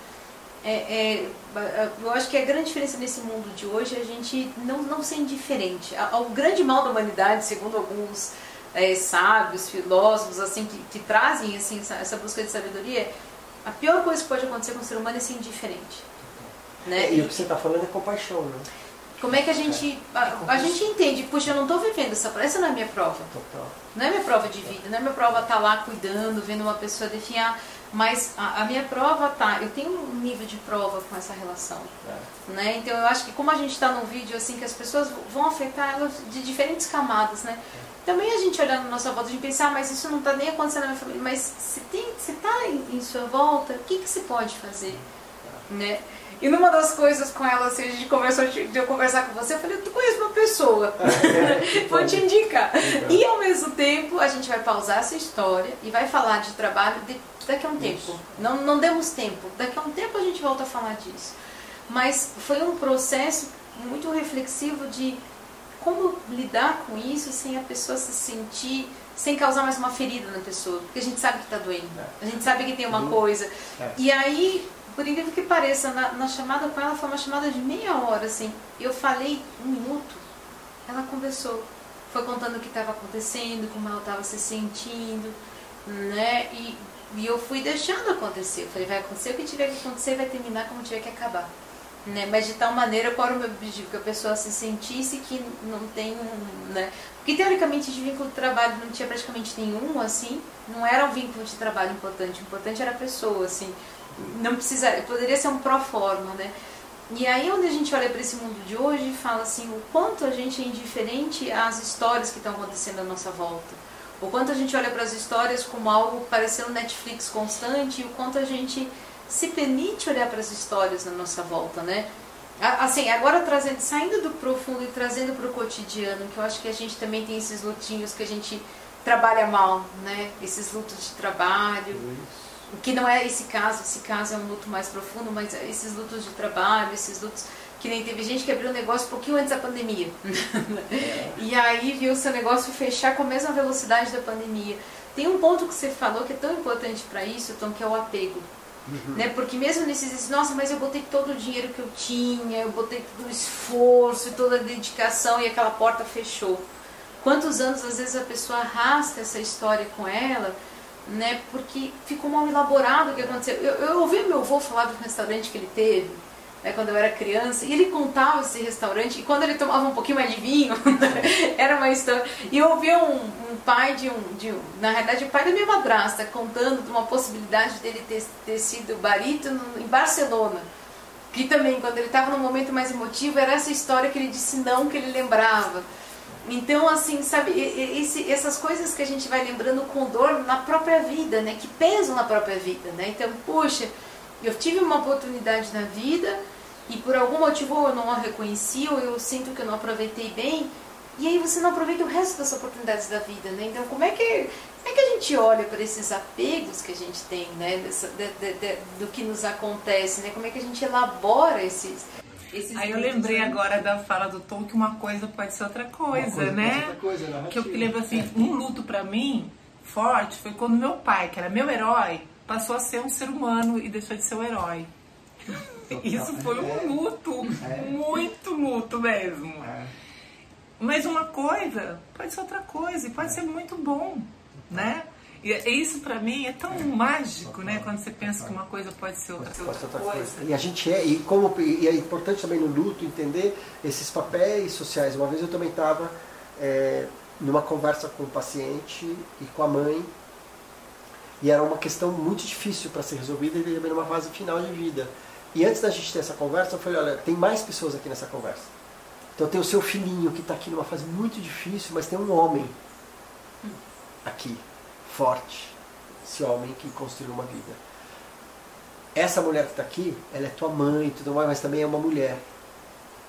é, é, eu acho que a grande diferença nesse mundo de hoje é a gente não, não ser indiferente. O grande mal da humanidade, segundo alguns é, sábios, filósofos, assim, que, que trazem assim, essa, essa, busca de sabedoria, a pior coisa que pode acontecer com o ser humano é ser indiferente. Né? É, e, e o que você está falando é compaixão, né? Como é que a gente. A, a gente entende, puxa, eu não estou vivendo essa prova, essa não é minha prova. Total. Não é minha prova de vida, não é minha prova estar tá lá cuidando, vendo uma pessoa definhar. Mas a, a, minha prova tá, eu tenho um nível de prova com essa relação. É. Né? Então eu acho que como a gente está num vídeo assim, que as pessoas vão afetar elas de diferentes camadas, né? Também a gente olhando na nossa volta, a gente pensar, ah, mas isso não está nem acontecendo na minha família, mas se está em, em, sua volta, o que, que se pode fazer? É. Né? E numa das coisas com ela, assim, a gente conversou, de eu conversar com você, eu falei, tu conhece uma pessoa, [LAUGHS] é. vou te indicar. E ao mesmo tempo, a gente vai pausar essa história e vai falar de trabalho de daqui a um tempo. Não, não demos tempo. Daqui a um tempo a gente volta a falar disso. Mas foi um processo muito reflexivo de como lidar com isso sem a pessoa se sentir, sem causar mais uma ferida na pessoa. Porque a gente sabe que está doendo. A gente sabe que tem uma uhum. coisa. É. E aí, por incrível que pareça, na, na chamada com ela foi uma chamada de meia hora, assim. Eu falei um minuto, ela conversou. Foi contando o que estava acontecendo, como ela estava se sentindo, né? E e eu fui deixando acontecer. Eu falei, vai acontecer o que tiver que acontecer, vai terminar como tiver que acabar. né? Mas de tal maneira, qual era o meu objetivo? Que a pessoa se sentisse que não tem, né? Porque teoricamente de vínculo de trabalho não tinha praticamente nenhum, assim, não era um vínculo de trabalho importante, o importante era a pessoa, assim, não precisa, poderia ser um pró forma, né? E aí onde a gente olha para esse mundo de hoje e fala assim, o quanto a gente é indiferente às histórias que estão acontecendo à nossa volta. O quanto a gente olha para as histórias como algo parecendo Netflix constante e o quanto a gente se permite olhar para as histórias na nossa volta, né? Assim, agora trazendo, saindo do profundo e trazendo para o cotidiano, que eu acho que a gente também tem esses lutinhos que a gente trabalha mal, né? Esses lutos de trabalho, Isso. que não é esse caso, esse caso é um luto mais profundo, mas esses lutos de trabalho, esses lutos que nem teve gente que abriu um negócio um pouquinho antes da pandemia. [LAUGHS] E aí viu seu negócio fechar com a mesma velocidade da pandemia. Tem um ponto que você falou que é tão importante para isso, Tom, que é o apego. Uhum. Né? Porque mesmo nesses, nossa, mas eu botei todo o dinheiro que eu tinha, eu botei todo o esforço e toda a dedicação e aquela porta fechou. Quantos anos às vezes a pessoa arrasta essa história com ela, né? Porque ficou mal elaborado o que aconteceu. Eu, eu ouvi meu avô falar do restaurante que ele teve, né, quando eu era criança, e ele contava esse restaurante, e quando ele tomava um pouquinho mais de vinho, [LAUGHS] era uma história. E eu ouvia um, um pai de um, de um, na realidade, o pai da minha madrasta, contando de uma possibilidade dele ter, ter sido barítono em Barcelona. Que também, quando ele estava num momento mais emotivo, era essa história que ele disse não, que ele lembrava. Então, assim, sabe, esse, essas coisas que a gente vai lembrando com dor na própria vida, né? Que pesam na própria vida, né? Então, puxa, eu tive uma oportunidade na vida e por algum motivo eu não a reconheci ou eu sinto que eu não aproveitei bem, e aí você não aproveita o resto das oportunidades da vida, né? Então como é que, como é que a gente olha para esses apegos que a gente tem, né? Dessa, de, de, de, do que nos acontece, né? Como é que a gente elabora esses, esses Aí eu lembrei né? agora da fala do Tom que uma coisa pode ser outra coisa, coisa né? Outra coisa, né? que eu lembro assim, é. um luto para mim forte foi quando meu pai, que era meu herói, passou a ser um ser humano e deixou de ser um herói. [LAUGHS] Isso foi um luto, é. muito luto mesmo. É. Mas uma coisa pode ser outra coisa e pode ser muito bom, né? E isso para mim é tão mágico, né? Quando você pensa que uma coisa pode ser outra, pode outra, outra coisa. coisa. E a gente é, e como e é importante também no luto entender esses papéis sociais. Uma vez eu também estava é, numa conversa com o paciente e com a mãe e era uma questão muito difícil para ser resolvida e também numa fase final de vida. E antes da gente ter essa conversa, eu falei, olha, tem mais pessoas aqui nessa conversa. Então tem o seu filhinho que está aqui numa fase muito difícil, mas tem um homem aqui, forte. Esse homem que construiu uma vida. Essa mulher que está aqui, ela é tua mãe e tudo mais, mas também é uma mulher.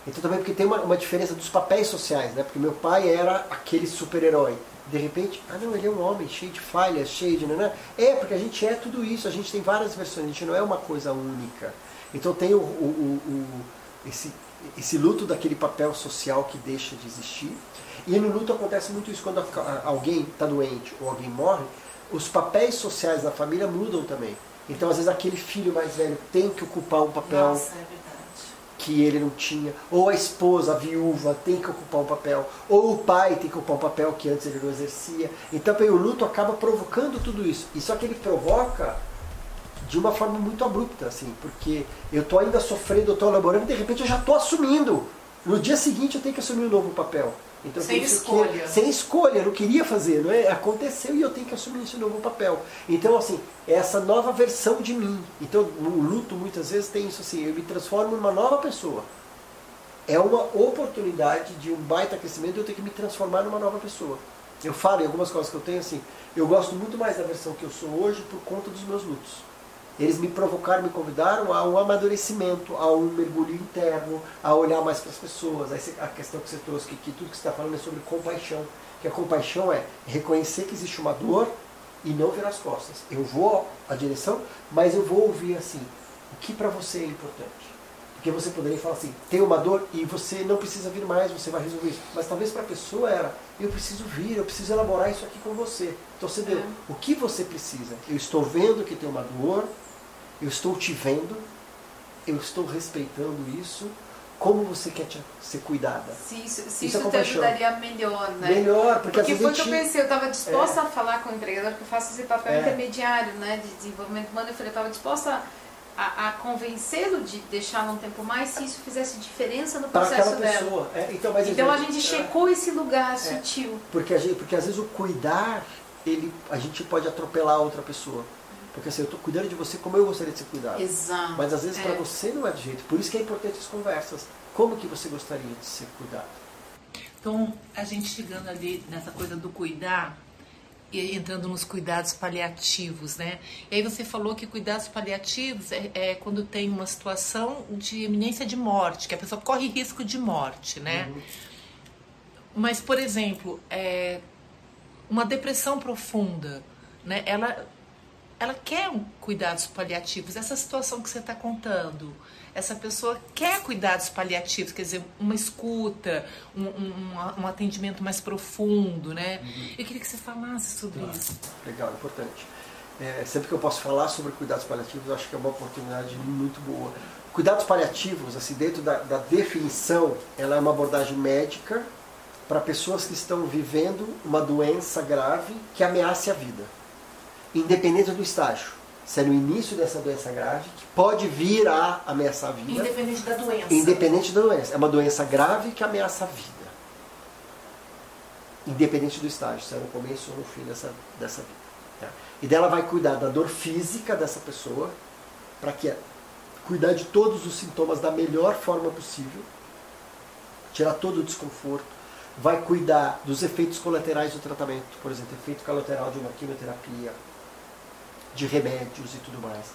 Então também porque tem uma, uma diferença dos papéis sociais, né? Porque meu pai era aquele super-herói. De repente, ah não, ele é um homem cheio de falhas, cheio de... Né? É, porque a gente é tudo isso, a gente tem várias versões, a gente não é uma coisa única. Então tem o, o, o, esse, esse luto daquele papel social que deixa de existir. E no luto acontece muito isso, quando alguém está doente ou alguém morre, os papéis sociais da família mudam também. Então, às vezes, aquele filho mais velho tem que ocupar um papel Nossa, é que ele não tinha, ou a esposa, a viúva, tem que ocupar um papel, ou o pai tem que ocupar um papel que antes ele não exercia. Então o luto acaba provocando tudo isso. E só que ele provoca de uma forma muito abrupta, assim, porque eu estou ainda sofrendo, eu estou elaborando, e de repente eu já estou assumindo. No dia seguinte eu tenho que assumir um novo papel. Então, sem escolha. Que, sem escolha, eu não queria fazer, não é? Aconteceu e eu tenho que assumir esse novo papel. Então, assim, é essa nova versão de mim. Então, no luto, muitas vezes tem isso assim, eu me transformo numa nova pessoa. É uma oportunidade de um baita crescimento eu ter que me transformar numa nova pessoa. Eu falo em algumas coisas que eu tenho assim, eu gosto muito mais da versão que eu sou hoje por conta dos meus lutos. Eles me provocaram, me convidaram a um amadurecimento, a um mergulho interno, a olhar mais para as pessoas. A questão que você trouxe, que, que tudo que você está falando é sobre compaixão. Que a compaixão é reconhecer que existe uma dor e não virar as costas. Eu vou à direção, mas eu vou ouvir assim, o que para você é importante. Porque você poderia falar assim, tem uma dor e você não precisa vir mais, você vai resolver isso. Mas talvez para a pessoa era, eu preciso vir, eu preciso elaborar isso aqui com você. Então você deu, é. o que você precisa? Eu estou vendo que tem uma dor, eu estou te vendo, eu estou respeitando isso. Como você quer te, ser cuidada? Se isso, se isso, isso é te ajudaria melhor, né? Melhor, porque, porque foi o que eu pensei, eu estava disposta é. a falar com o empregador, que eu faço esse papel é. intermediário né, de desenvolvimento humano, eu falei, eu estava disposta a, a convencê-lo de deixar um tempo mais se isso fizesse diferença no processo dela. pessoa. É, então, mas Então a gente- é, checou esse lugar sutil. Porque, a gente, porque às vezes o cuidar, ele, a gente pode atropelar a outra pessoa. Porque assim, eu estou cuidando de você como eu gostaria de ser cuidado. Exato. Mas às vezes É. para você não é do jeito. Por isso que é importante as conversas. Como que você gostaria de ser cuidado? Então, a gente chegando ali nessa coisa do cuidar e entrando nos cuidados paliativos, né? E aí você falou que cuidados paliativos é, é quando tem uma situação de iminência de morte, que a pessoa corre risco de morte, né? Mas, por exemplo, é, uma depressão profunda, né? Ela, ela quer um cuidados paliativos. Essa situação que você está contando, essa pessoa quer cuidados paliativos, quer dizer, uma escuta, um, um, um atendimento mais profundo, né? Eu queria que você falasse sobre isso. Legal, importante. É, sempre que eu posso falar sobre cuidados paliativos, acho que é uma oportunidade muito boa. Cuidados paliativos, assim, dentro da, da definição, ela é uma abordagem médica para pessoas que estão vivendo uma doença grave que ameace a vida, independente do estágio. Se é no início dessa doença grave, que pode vir a ameaçar a vida, Independente da doença. independente da doença. É uma doença grave que ameaça a vida. Independente do estágio, se é no começo ou no fim dessa, dessa vida. tá? E dela vai cuidar da dor física dessa pessoa, para que cuidar de todos os sintomas da melhor forma possível, tirar todo o desconforto, vai cuidar dos efeitos colaterais do tratamento, por exemplo, efeito colateral de uma quimioterapia, de remédios e tudo mais.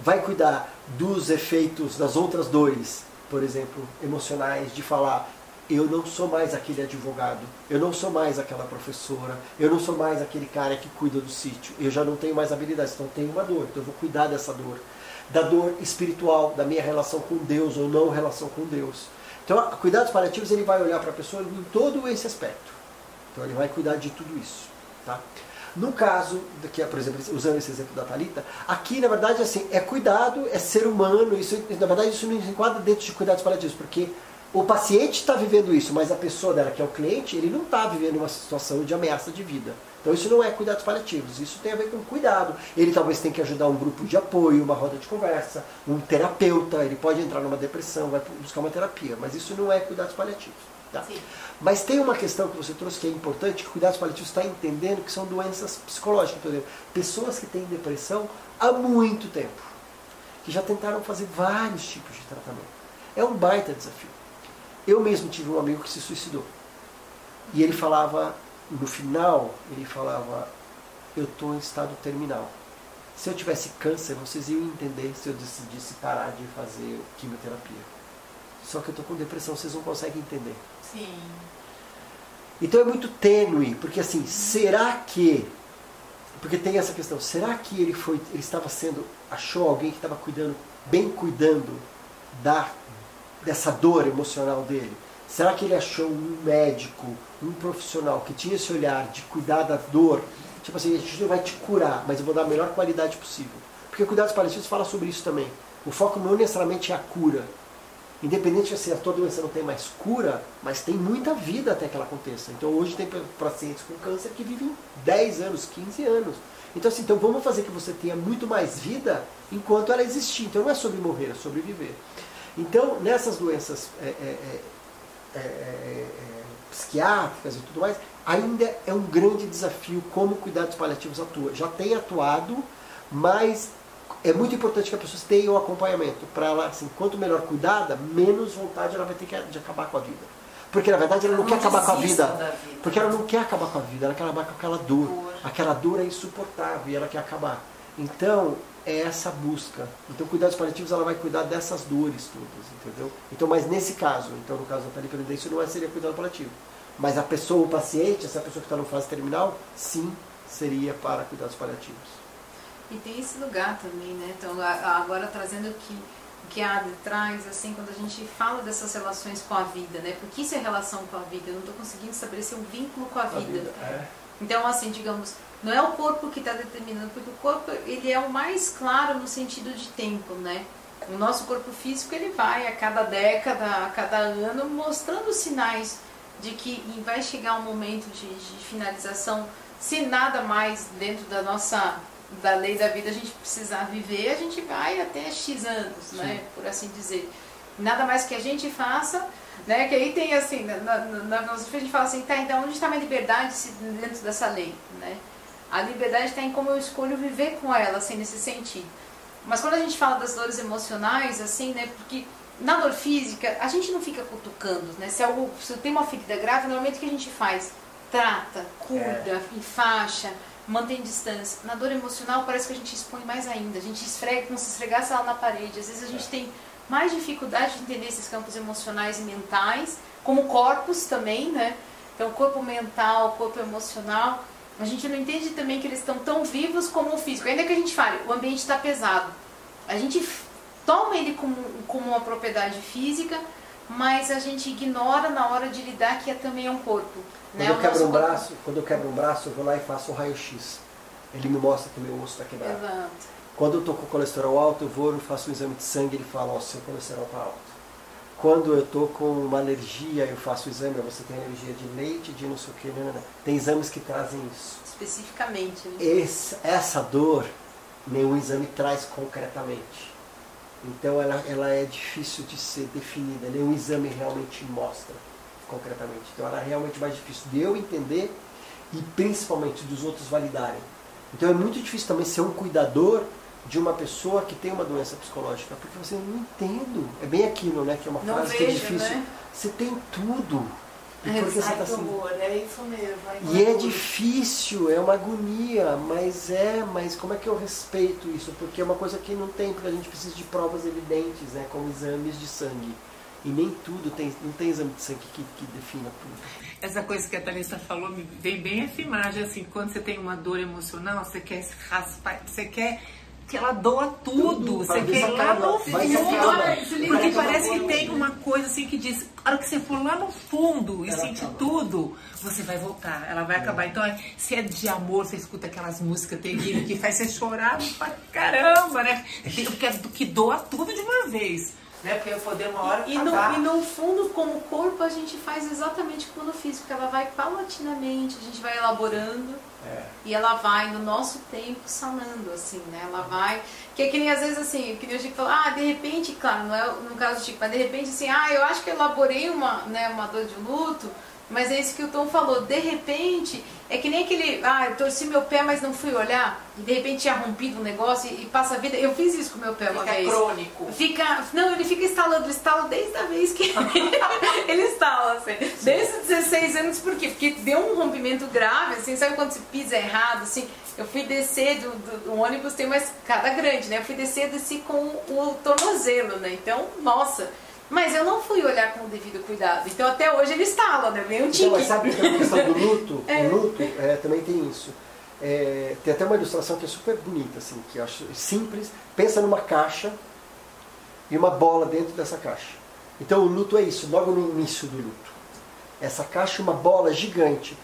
Vai cuidar dos efeitos das outras dores, por exemplo, emocionais, de falar eu não sou mais aquele advogado, eu não sou mais aquela professora, eu não sou mais aquele cara que cuida do sítio, eu já não tenho mais habilidades, então tenho uma dor, então eu vou cuidar dessa dor. Da dor espiritual, da minha relação com Deus ou não relação com Deus. Então, cuidados paliativos ele vai olhar para a pessoa em todo esse aspecto. Então, ele vai cuidar de tudo isso. Tá? No caso, que, por exemplo, usando esse exemplo da Talita, aqui na verdade assim é cuidado, é ser humano. Isso, na verdade, isso não enquadra dentro de cuidados paliativos, porque o paciente está vivendo isso, mas a pessoa dela, que é o cliente, ele não está vivendo uma situação de ameaça de vida. Então isso não é cuidados paliativos, isso tem a ver com cuidado. Ele talvez tenha que ajudar um grupo de apoio, uma roda de conversa, um terapeuta, ele pode entrar numa depressão, vai buscar uma terapia, mas isso não é cuidados paliativos. Tá? Mas tem uma questão que você trouxe que é importante, que cuidados paliativos está entendendo que são doenças psicológicas. Por exemplo, pessoas que têm depressão há muito tempo, que já tentaram fazer vários tipos de tratamento. É um baita desafio. Eu mesmo tive um amigo que se suicidou. E ele falava, no final, ele falava, eu estou em estado terminal. Se eu tivesse câncer, vocês iam entender se eu decidisse parar de fazer quimioterapia. Só que eu estou com depressão, vocês não conseguem entender. Sim. Então é muito tênue, porque assim, será que. Porque tem essa questão, será que ele foi. Ele estava sendo. achou alguém que estava cuidando, bem cuidando da, dessa dor emocional dele? Será que ele achou um médico, um profissional que tinha esse olhar de cuidar da dor? Tipo assim, a gente vai te curar, mas eu vou dar a melhor qualidade possível. Porque cuidados paliativos fala sobre isso também. O foco não necessariamente é a cura, Independente se a tua doença não tem mais cura, mas tem muita vida até que ela aconteça. Então hoje tem pacientes com câncer que vivem 10 anos, 15 anos. Então assim, então vamos fazer que você tenha muito mais vida enquanto ela existir. Então não é sobre morrer, é sobre viver. Então nessas doenças é, é, é, é, é, psiquiátricas e tudo mais, ainda é um grande desafio como cuidados paliativos atua. Já tem atuado, mas é muito importante que a pessoa tenha um acompanhamento para ela, assim, quanto melhor cuidada, menos vontade ela vai ter de acabar com a vida. Porque na verdade ela não, Não quer acabar com a vida, da vida. porque ela não quer acabar com a vida, ela quer acabar com aquela dor. Dor. Aquela dor é insuportável e ela quer acabar. Então, é essa busca. Então, cuidados paliativos ela vai cuidar dessas dores todas, entendeu? Então, mas nesse caso, então no caso da isso não é, seria cuidado paliativo. Mas a pessoa, o paciente, essa pessoa que está na fase terminal, sim, seria para cuidados paliativos. E tem esse lugar também, né? Então, agora trazendo o que, o que a Adri traz, assim, quando a gente fala dessas relações com a vida, né? Porque isso é relação com a vida, eu não estou conseguindo estabelecer um vínculo com a vida. é. Então, assim, digamos, não é o corpo que está determinando, porque o corpo ele é o mais claro no sentido de tempo, né? O nosso corpo físico ele vai a cada década, a cada ano, mostrando sinais de que vai chegar um momento de, de finalização, se nada mais dentro da nossa da lei da vida a gente precisar viver, a gente vai até X anos, né? Por assim dizer. Nada mais que a gente faça, né? Que aí tem assim, na, na, na filosofia a gente fala assim, tá, então onde está minha liberdade dentro dessa lei, né? A liberdade está em como eu escolho viver com ela, assim, nesse sentido. Mas quando a gente fala das dores emocionais, assim, né? Porque na dor física, a gente não fica cutucando, né? Se, algo, se tem uma ferida grave, normalmente o que a gente faz? Trata, cura, é. enfaixa, mantém distância. Na dor emocional parece que a gente expõe mais ainda. A gente esfrega como se esfregasse ela na parede. Às vezes a gente é. tem mais dificuldade de entender esses campos emocionais e mentais, como corpos também, né? Então, corpo mental, corpo emocional. A gente não entende também que eles estão tão vivos como o físico. Ainda que a gente fale, o ambiente está pesado. A gente toma ele como, como uma propriedade física, mas a gente ignora na hora de lidar que é também é um corpo. Quando, né? eu quebro um corpo... braço, quando eu quebro um braço, eu vou lá e faço o raio-x. Ele me mostra que meu osso está quebrado. Exato. Quando eu estou com colesterol alto, eu vou e faço um exame de sangue e ele fala, ó, oh, seu colesterol está alto. Quando eu estou com uma alergia, eu faço o exame, você tem alergia de leite, de não sei o que, não, não, não. tem exames que trazem isso. Especificamente. Né? Esse, essa dor, nenhum exame traz concretamente. Então ela, ela é difícil de ser definida, nenhum exame realmente mostra concretamente. Então ela é realmente mais difícil de eu entender e principalmente dos outros validarem. Então é muito difícil também ser um cuidador de uma pessoa que tem uma doença psicológica, porque você não entendo. É bem aquilo, né? Que é uma não frase vejo, que é difícil. Né? Você tem tudo. E é, você tá assim... Amor, é isso mesmo. E é difícil, é uma agonia, mas é, mas como é que eu respeito isso? Porque é uma coisa que não tem, porque a gente precisa de provas evidentes, né? Como exames de sangue. E nem tudo tem, não tem exame de sangue que, que defina tudo. Essa coisa que a Thalissa falou me vem bem essa imagem, assim, quando você tem uma dor emocional, você quer se raspar, você quer que ela doa tudo. tudo você quer ir lá no fundo. Porque parece que tem uma coisa assim que diz, a hora que você for lá no fundo e ela sentir acaba. tudo, você vai voltar, ela vai é. acabar. Então, se é de amor, você escuta aquelas músicas terríveis que faz você chorar pra caramba, né? [LAUGHS] Porque é que doa tudo de uma vez né? Porque eu poder uma hora e, no, e no fundo, como corpo, a gente faz exatamente como no físico, ela vai paulatinamente, a gente vai elaborando é. e ela vai no nosso tempo sanando, assim, né? Ela vai. Que é que nem às vezes assim, que nem o Chico falou, ah, de repente, claro, não é no caso do Chico, mas de repente assim, ah, eu acho que eu elaborei uma, né, uma dor de luto mas é isso que o Tom falou. De repente, é que nem aquele. Ah, eu torci meu pé, mas não fui olhar. E de repente tinha rompido um negócio e, e passa a vida. Eu fiz isso com meu pé uma fica vez. crônico. Fica. Não, ele fica instalando. Instala desde a vez que. [LAUGHS] ele instala, assim. Desde os 16 anos, por quê? Porque deu um rompimento grave, assim. Sabe quando se pisa errado, assim? Eu fui descer do, do, do ônibus, tem uma escada grande, né? Eu fui descer, desci com o tornozelo, né? Então, nossa mas eu não fui olhar com o devido cuidado. Então até hoje ele estala, né? Vem um tique. Então, mas sabe que a questão do luto, [LAUGHS] é. o luto é, também tem isso. É, tem até uma ilustração que é super bonita, assim, que eu acho simples. Pensa numa caixa e uma bola dentro dessa caixa. Então o luto é isso, logo no início do luto. Essa caixa é uma bola gigante.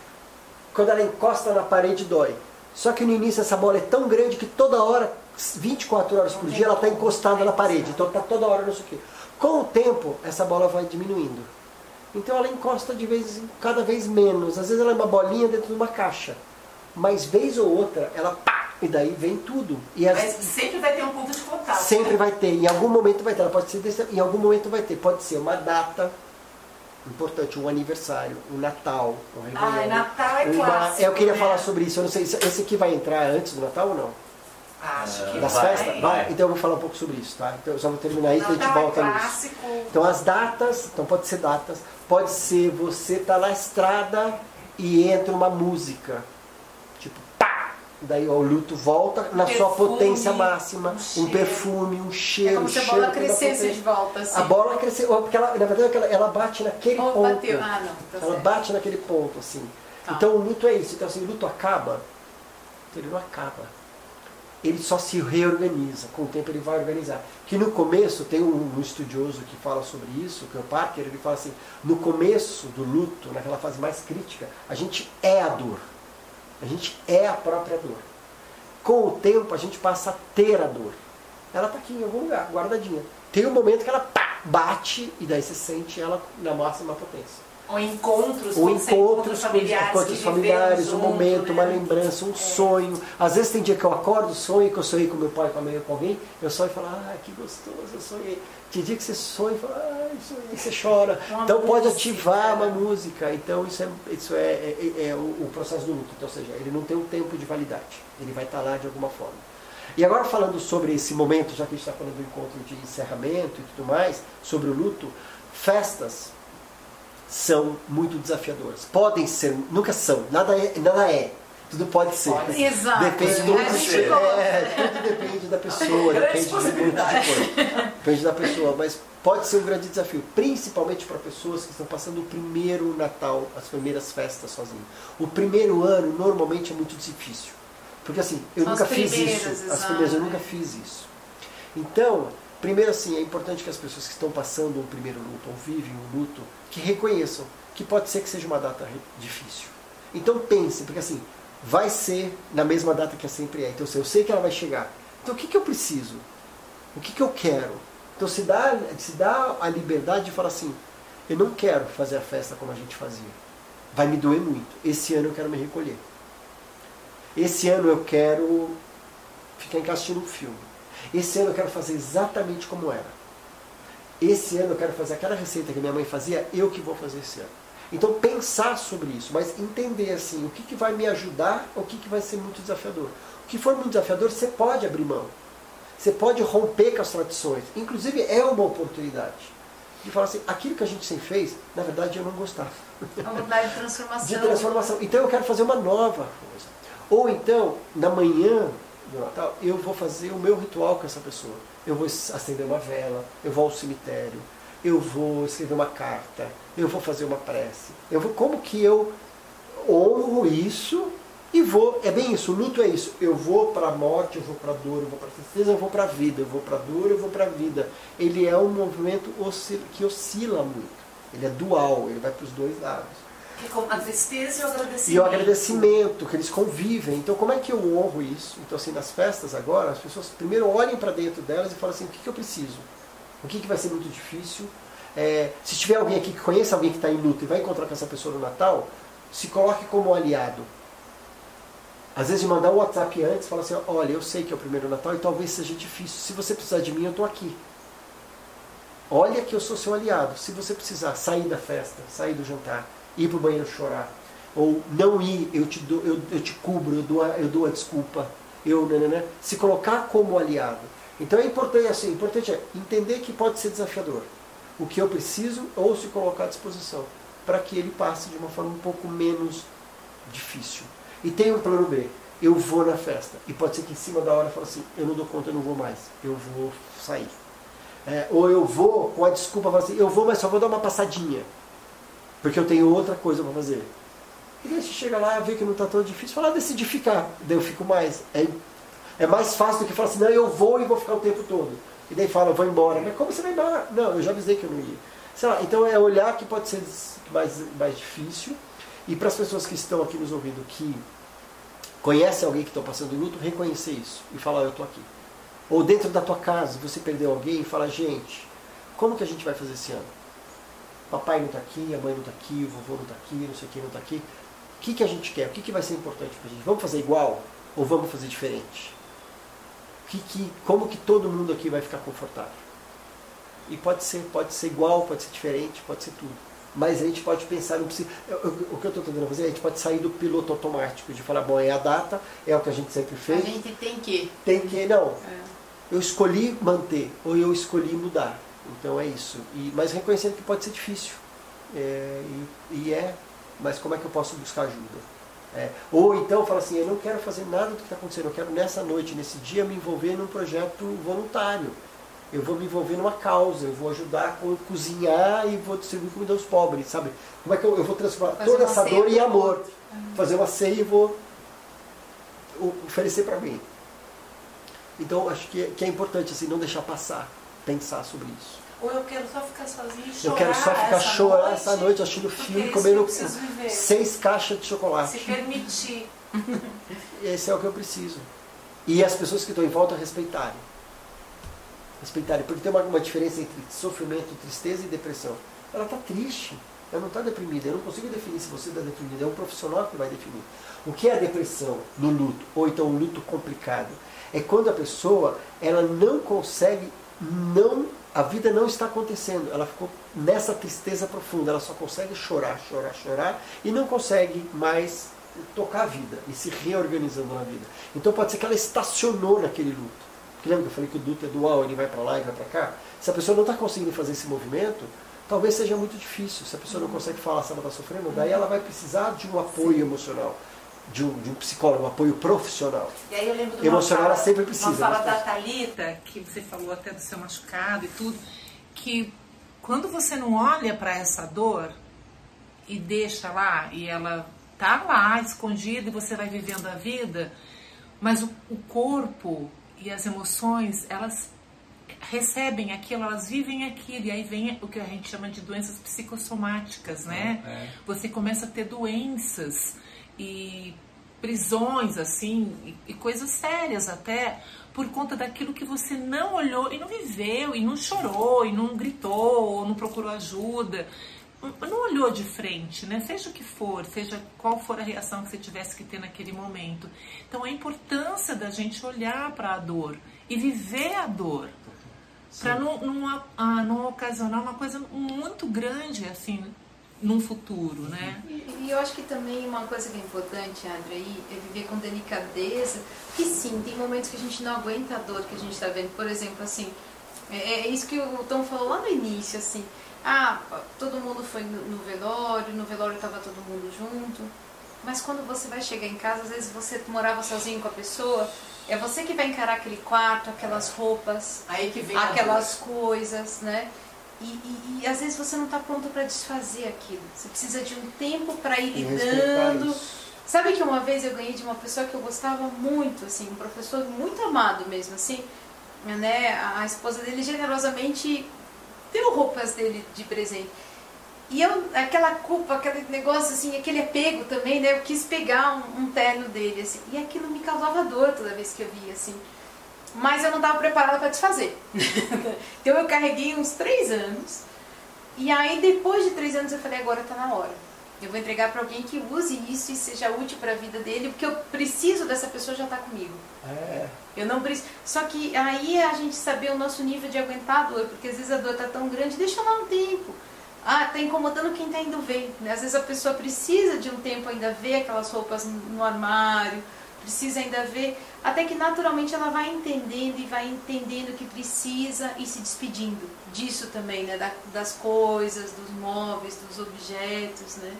Quando ela encosta na parede, dói. Só que no início essa bola é tão grande que toda hora, 24 horas por dia, ela está encostada na parede. Então está toda hora nisso aqui. Com o tempo, essa bola vai diminuindo. Então ela encosta de vez cada vez menos. Às vezes ela é uma bolinha dentro de uma caixa. Mas vez ou outra, ela pá, e daí vem tudo. E as... Mas sempre vai ter um ponto de contato. Sempre né? vai ter. Em algum momento vai ter. Ela pode ser desse... em algum momento vai ter. Pode ser uma data importante, um aniversário, um Natal, um Réveillon. Ah, Natal é uma... clássico. Eu queria né? falar sobre isso. Eu não sei, esse aqui vai entrar antes do Natal ou não? Acho que das vai. festas? Vai. Então eu vou falar um pouco sobre isso, tá? Então eu só vou terminar aí e a gente volta nisso. Então as datas, então pode ser datas, pode ser você tá na estrada e entra uma música. Tipo, pá! Daí ó, o luto volta na perfume, sua potência máxima. Um, um perfume, um cheiro. É como se a bola crescesse de volta, assim. A bola cresceu, porque ela, na verdade ela, ela bate naquele Ou ponto. Bateu. Ah, não, tá ela certo. bate naquele ponto, assim. Tá. Então o luto é isso. Então assim, o luto acaba, então, ele não acaba ele só se reorganiza, com o tempo ele vai organizar. Que no começo, tem um, um, estudioso que fala sobre isso, que é o Parker, ele fala assim, no começo do luto, naquela fase mais crítica, a gente é a dor. A gente é a própria dor. Com o tempo, a gente passa a ter a dor. Ela está aqui em algum lugar, guardadinha. Tem um momento que ela pá, bate e daí você sente ela na máxima potência. Ou encontros, ou encontros, encontros familiares, encontros familiares um momento, né? uma lembrança, um É. sonho. Às vezes tem dia que eu acordo, sonho, que eu sonhei com meu pai, com a mãe, com alguém, eu sonho e falo, ah, que gostoso, eu sonhei. Tem dia que você sonha e fala, ah, sonhei, você chora. [LAUGHS] Uma então pode música. ativar uma música. Então isso é, isso é, é- é o, o processo do luto. Então, ou seja, ele não tem um tempo de validade. Ele vai estar lá de alguma forma. E agora falando sobre esse momento, já que a gente está falando do encontro de encerramento e tudo mais, sobre o luto, festas são muito desafiadoras. Podem ser, nunca são, nada é, nada é. Tudo pode ser. Exato. Depende É, muito a de, gente gosta. é, tudo depende da pessoa, depende de coisa. Depende da pessoa, mas pode ser um grande desafio, principalmente para pessoas que estão passando o primeiro Natal, as primeiras festas sozinhos. O primeiro ano normalmente é muito difícil. Porque assim, eu São nunca fiz isso. As primeiras eu é. nunca fiz isso. Então, primeiro assim, é importante que as pessoas que estão passando um primeiro luto ou vivem um luto, que reconheçam que pode ser que seja uma data difícil. Então pense, porque assim, vai ser na mesma data que sempre é. Então assim, eu sei que ela vai chegar. Então o que, que eu preciso? O que, que eu quero? Então se dá, se dá a liberdade de falar assim, eu não quero fazer a festa como a gente fazia. Vai me doer muito. Esse ano eu quero me recolher. Esse ano eu quero ficar em casa assistindo um filme. Esse ano eu quero fazer exatamente como era. Esse ano eu quero fazer aquela receita que minha mãe fazia, eu que vou fazer esse ano. Então pensar sobre isso, mas entender assim, o que, que vai me ajudar, o que, que vai ser muito desafiador. O que for muito desafiador, você pode abrir mão. Você pode romper com as tradições. Inclusive é uma oportunidade. De falar assim, aquilo que a gente sempre fez, na verdade eu não gostava. A vontade de transformação. De transformação. Então eu quero fazer uma nova coisa. Ou então, na manhã Eu vou fazer o meu ritual com essa pessoa. Eu vou acender uma vela, eu vou ao cemitério, eu vou escrever uma carta, eu vou fazer uma prece. Eu vou, como que eu honro isso e vou, é bem isso, o luto é isso. Eu vou para a morte, eu vou para a dor, eu vou para a tristeza, eu vou para a vida, eu vou para a dor, eu vou para a vida. Ele é um movimento que oscila muito. Ele é dual, ele vai para os dois lados. A tristeza e o agradecimento. E o agradecimento, que eles convivem. Então, como é que eu honro isso? Então, assim, nas festas agora, as pessoas primeiro olhem para dentro delas e falam assim: o que, que eu preciso? O que, que vai ser muito difícil? É, se tiver alguém aqui que conheça alguém que está em luta e vai encontrar com essa pessoa no Natal, se coloque como um aliado. Às vezes, mandar um WhatsApp antes, fala assim: olha, eu sei que é o primeiro Natal e talvez seja difícil. Se você precisar de mim, eu estou aqui. Olha que eu sou seu aliado. Se você precisar sair da festa, sair do jantar, ir para o banheiro chorar, ou não ir, eu te, dou, eu, eu te cubro, eu dou, a, eu dou a desculpa, eu, né, né, né, se colocar como aliado. Então é importante, assim, importante é entender que pode ser desafiador. O que eu preciso, ou se colocar à disposição, para que ele passe de uma forma um pouco menos difícil. E tem um plano B. Eu vou na festa. E pode ser que em cima da hora eu fale assim, eu não dou conta, eu não vou mais. Eu vou sair. É, ou eu vou com a desculpa, assim, eu vou, mas só vou dar uma passadinha. Porque eu tenho outra coisa para fazer. E daí você chega lá, vê que não está tão difícil, fala, ah, decidi ficar. Daí eu fico mais. É, é mais fácil do que falar assim, não, eu vou e vou ficar o tempo todo. E daí fala, vou embora. Mas como você vai embora? Não, eu já avisei que eu não ia. Sei lá, então é olhar que pode ser mais, mais difícil. E para as pessoas que estão aqui nos ouvindo, que conhecem alguém que está passando luto, reconhecer isso. E falar, eu estou aqui. Ou dentro da tua casa, você perdeu alguém e fala, gente, como que a gente vai fazer esse ano? Papai não está aqui, a mãe não está aqui, o vovô não está aqui, não sei quem não está aqui. O que, que a gente quer? O que, que vai ser importante para a gente? Vamos fazer igual ou vamos fazer diferente? Que, que, como que todo mundo aqui vai ficar confortável? E pode ser, pode ser igual, pode ser diferente, pode ser tudo. Mas a gente pode pensar, não precisa, eu- eu- o que eu estou tentando fazer, a gente pode sair do piloto automático, de falar, bom, é a data, é o que a gente sempre A fez, gente tem que. tem que, não, é, eu escolhi manter ou eu escolhi mudar. Então é isso. E, mas reconhecendo que pode ser difícil. É, e, e é, mas como é que eu posso buscar ajuda? É, ou então fala assim, eu não quero fazer nada do que está acontecendo, eu quero nessa noite, nesse dia, me envolver num projeto voluntário. Eu vou me envolver numa causa, eu vou ajudar a co- cozinhar e vou distribuir comida aos pobres, sabe? Como é que eu, eu vou transformar Fazer toda essa dor em amor? outro. Fazer uma ceia e vou oferecer para mim. Então acho que, que é importante assim, não deixar passar, pensar sobre isso. Ou eu quero só ficar sozinho e chorar Eu quero só ficar essa chorar noite, essa noite assistindo filme, comendo seis caixas de Se chocolate. permitir. [LAUGHS] Esse é o que eu preciso. E as pessoas que estão em volta respeitarem. Respeitarem. Porque tem uma, uma diferença entre sofrimento, tristeza e depressão. Ela está triste. Ela não está deprimida. Eu não consigo definir se você está deprimida. É um profissional que vai definir. O que é a depressão no luto? Ou então um luto complicado? É quando a pessoa ela não consegue, não, a vida não está acontecendo. Ela ficou nessa tristeza profunda. Ela só consegue chorar, chorar, chorar e não consegue mais tocar a vida e se reorganizando na vida. Então pode ser que ela estacionou naquele luto. Porque lembra que eu falei que o luto é dual, ele vai para lá e vai para cá? Se a pessoa não está conseguindo fazer esse movimento, talvez seja muito difícil. Se a pessoa não consegue falar se ela está sofrendo, daí ela vai precisar de um apoio Sim. emocional. De um, de um, psicólogo, um apoio profissional. E aí eu lembro Emocional fala, ela sempre precisa. Uma fala da Thalita, que você falou até do seu machucado e tudo, que quando você não olha para essa dor e deixa lá, e ela tá lá escondida e você vai vivendo a vida, mas o, o corpo e as emoções, elas recebem aquilo, elas vivem aquilo, e aí vem o que a gente chama de doenças psicossomáticas, né? É. é. Você começa a ter doenças e prisões, assim, e, e, coisas sérias até, por conta daquilo que você não olhou e não viveu, e não chorou, e não gritou, ou não procurou ajuda, não olhou de frente, né? Seja o que for, seja qual for a reação que você tivesse que ter naquele momento. Então a importância da gente olhar para a dor e viver a dor para não, não, ah, não ocasionar uma coisa muito grande assim num futuro, né? E, e, eu acho que também uma coisa que é importante, André, aí, é viver com delicadeza, que sim, tem momentos que a gente não aguenta a dor que a gente está vendo. Por exemplo, assim, é, é, isso que o Tom falou lá no início, assim, ah, todo mundo foi no, no velório, no velório estava todo mundo junto, mas quando você vai chegar em casa, às vezes você morava sozinho com a pessoa, é você que vai encarar aquele quarto, aquelas roupas, Aí que vem aquelas coisas, né? E, e, e, às vezes você não está pronto para desfazer aquilo. Você precisa de um tempo para ir lidando. Sabe que uma vez eu ganhei de uma pessoa que eu gostava muito, assim, um professor muito amado mesmo, assim, né? A esposa dele generosamente deu roupas dele de presente. E eu, aquela culpa, aquele negócio assim, aquele apego também, né? Eu quis pegar um, um terno dele, assim. E aquilo me causava dor toda vez que eu via, assim. Mas eu não estava preparada para desfazer. [LAUGHS] então eu carreguei uns três anos. E aí, depois de três anos, eu falei: agora está na hora. Eu vou entregar para alguém que use isso e seja útil para a vida dele, porque eu preciso dessa pessoa já estar tá comigo. É. Eu não preciso. Só que aí é a gente saber o nosso nível de aguentar a dor, porque às vezes a dor está tão grande, deixa lá um tempo. Ah, está incomodando quem está indo ver. Né? Às vezes a pessoa precisa de um tempo ainda ver aquelas roupas no armário, precisa ainda ver, até que naturalmente ela vai entendendo e vai entendendo que precisa e se despedindo disso também, né? Da, das coisas, dos móveis, dos objetos, né?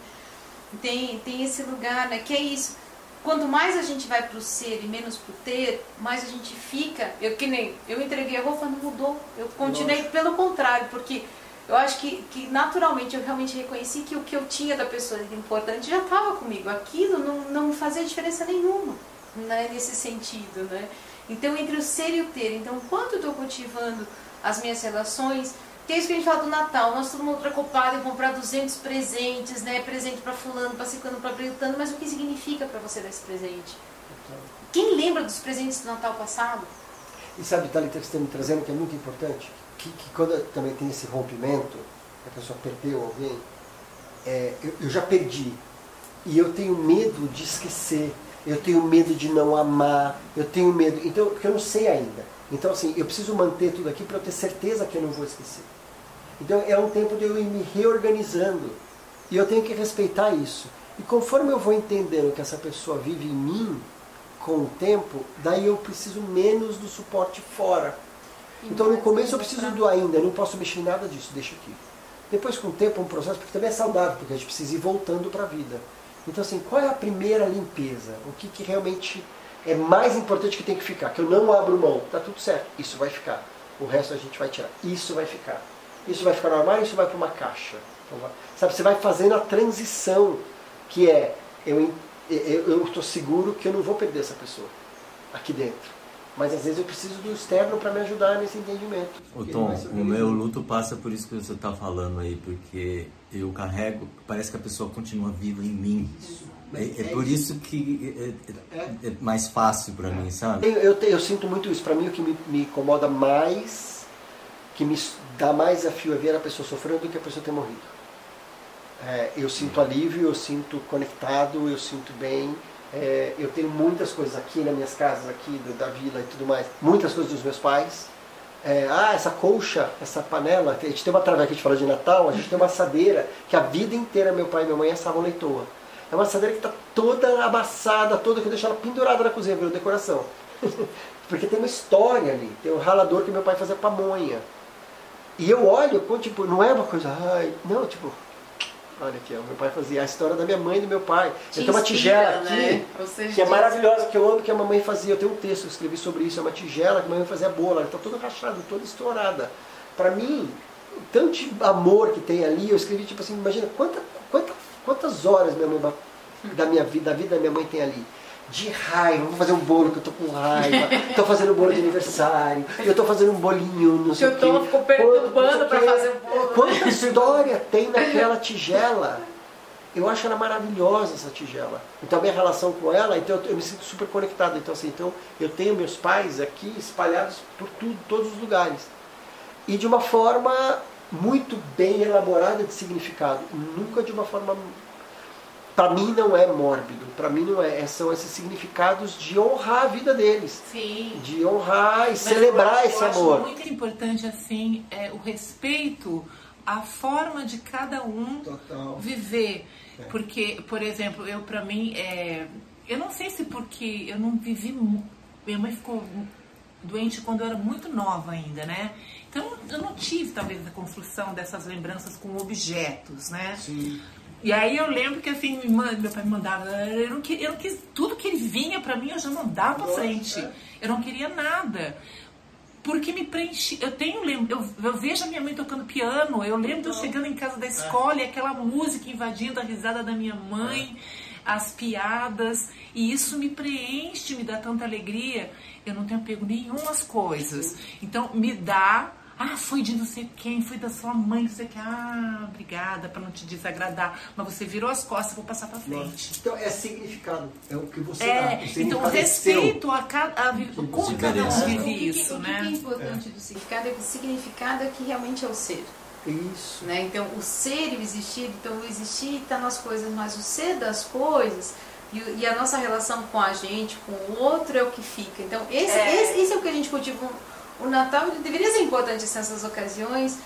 Tem, tem esse lugar, né? Que é isso. Quanto mais a gente vai para o ser e menos para o ter, mais a gente fica. Eu que nem eu entreguei a roupa, não mudou. Eu continuei Nossa. pelo contrário, porque eu acho que, que naturalmente eu realmente reconheci que o que eu tinha da pessoa importante já estava comigo. Aquilo não, não fazia diferença nenhuma né, nesse sentido, né? Então, entre o ser e o ter. Então, quanto eu estou cultivando as minhas relações, tem isso que a gente fala do Natal, nós todo mundo preocupado em comprar 200 presentes, né? Presente para fulano, para ciclano, para brilhantando, mas o que significa para você dar esse presente? Quem lembra dos presentes do Natal passado? E sabe, Thalita, que você está me trazendo, que é muito importante, que, que quando também tem esse rompimento, a pessoa perdeu alguém, é, eu, eu já perdi, e eu tenho medo de esquecer, eu tenho medo de não amar, eu tenho medo, então, porque eu não sei ainda. Então, assim, eu preciso manter tudo aqui para eu ter certeza que eu não vou esquecer. Então, é um tempo de eu ir me reorganizando. E eu tenho que respeitar isso. E conforme eu vou entendendo que essa pessoa vive em mim, com o tempo, daí eu preciso menos do suporte fora. Então, no começo eu preciso do ainda, eu não posso mexer em nada disso, deixa aqui. Depois, com o tempo, é um processo, porque também é saudável, porque a gente precisa ir voltando para a vida. Então, assim, qual é a primeira limpeza? O que, que realmente é mais importante que tem que ficar? Que eu não abro mão. Tá tudo certo. Isso vai ficar. O resto a gente vai tirar. Isso vai ficar. Isso vai ficar no armário, isso vai para uma caixa. Então, sabe, você vai fazendo a transição, que é, eu estou seguro que eu não vou perder essa pessoa aqui dentro. Mas às vezes eu preciso do externo para me ajudar nesse entendimento. Ô Tom, o meu luto passa por isso que você está falando aí, porque eu carrego, parece que a pessoa continua viva em mim. É, é, por isso que é, é, é mais fácil para mim, sabe? Eu, eu, eu, sinto muito isso. Para mim, o que me, me, incomoda mais, que me dá mais desafio é ver a pessoa sofrendo do que a pessoa ter morrido. É, eu sinto alívio, eu sinto conectado, eu sinto bem. É, eu tenho muitas coisas aqui nas minhas casas, aqui do, da vila e tudo mais. Muitas coisas dos meus pais. É, ah, essa colcha, essa panela. A gente tem uma trave aqui, a gente fala de Natal, a gente tem uma assadeira que a vida inteira meu pai e minha mãe assavam leitoa. É uma assadeira que está toda amassada, toda, que eu deixo ela pendurada na cozinha, virou decoração. [LAUGHS] Porque tem uma história ali. Tem um ralador que meu pai fazia pamonha. E eu olho, tipo, não é uma coisa, ai, não, tipo, olha aqui, ó, meu pai fazia a história da minha mãe e do meu pai. Te eu tenho uma tigela aqui, né? seja, que é maravilhosa, que eu amo que a mamãe fazia. Eu tenho um texto, eu escrevi sobre isso, é uma tigela que a mamãe fazia boa, ela está toda rachada, toda estourada. Para mim, tanto amor que tem ali, eu escrevi tipo assim, imagina quanta, quanta, quantas horas minha mãe da minha vida, da vida da minha mãe tem ali de raiva, vou fazer um bolo que eu tô com raiva, [LAUGHS] tô fazendo um bolo de aniversário, eu tô fazendo um bolinho, não sei o que. Eu tô ficou perturbando para fazer um bolo. Quanta [LAUGHS] história tem naquela tigela. Eu acho ela maravilhosa essa tigela. Então a minha relação com ela, então eu, me sinto super conectado. Então assim, então eu tenho meus pais aqui espalhados por tudo, todos os lugares. E de uma forma muito bem elaborada de significado, nunca de uma forma para mim não é mórbido, para mim não é, é, são esses significados de honrar a vida deles, Sim. de honrar e Mas celebrar eu, esse eu amor. Acho muito importante assim é o respeito à forma de cada um Total. viver, é. porque por exemplo eu para mim é, eu não sei se porque eu não vivi minha mãe ficou doente quando eu era muito nova ainda, né? Então eu não tive talvez a construção dessas lembranças com objetos, né? Sim. E aí eu lembro que assim, meu pai me mandava, eu não, queria, eu não quis, tudo que ele vinha para mim eu já mandava pra frente. É. Eu não queria nada. Porque me preenchi. Eu tenho eu, eu vejo a minha mãe tocando piano, eu lembro de eu chegando em casa da é. escola e aquela música invadindo a risada da minha mãe, é. as piadas, e isso me preenche, me dá tanta alegria. Eu não tenho apego nenhum às coisas. Então me dá ah, foi de não sei quem, foi da sua mãe, não sei o que. Ah, obrigada para não te desagradar. Mas você virou as costas, vou passar para frente. Então é significado, é o que você é, dá. O então respeito a, cada, como cada um vive isso, o que, né? O que é importante é. do significado é que o significado é que realmente é o ser. Isso. Né? Então o ser e o existir, então o existir está nas coisas, mas o ser das coisas e, e, a nossa relação com a gente, com o outro é o que fica. Então esse é, esse, esse é o que a gente cultiva o Natal deveria ser importante nessas ocasiões,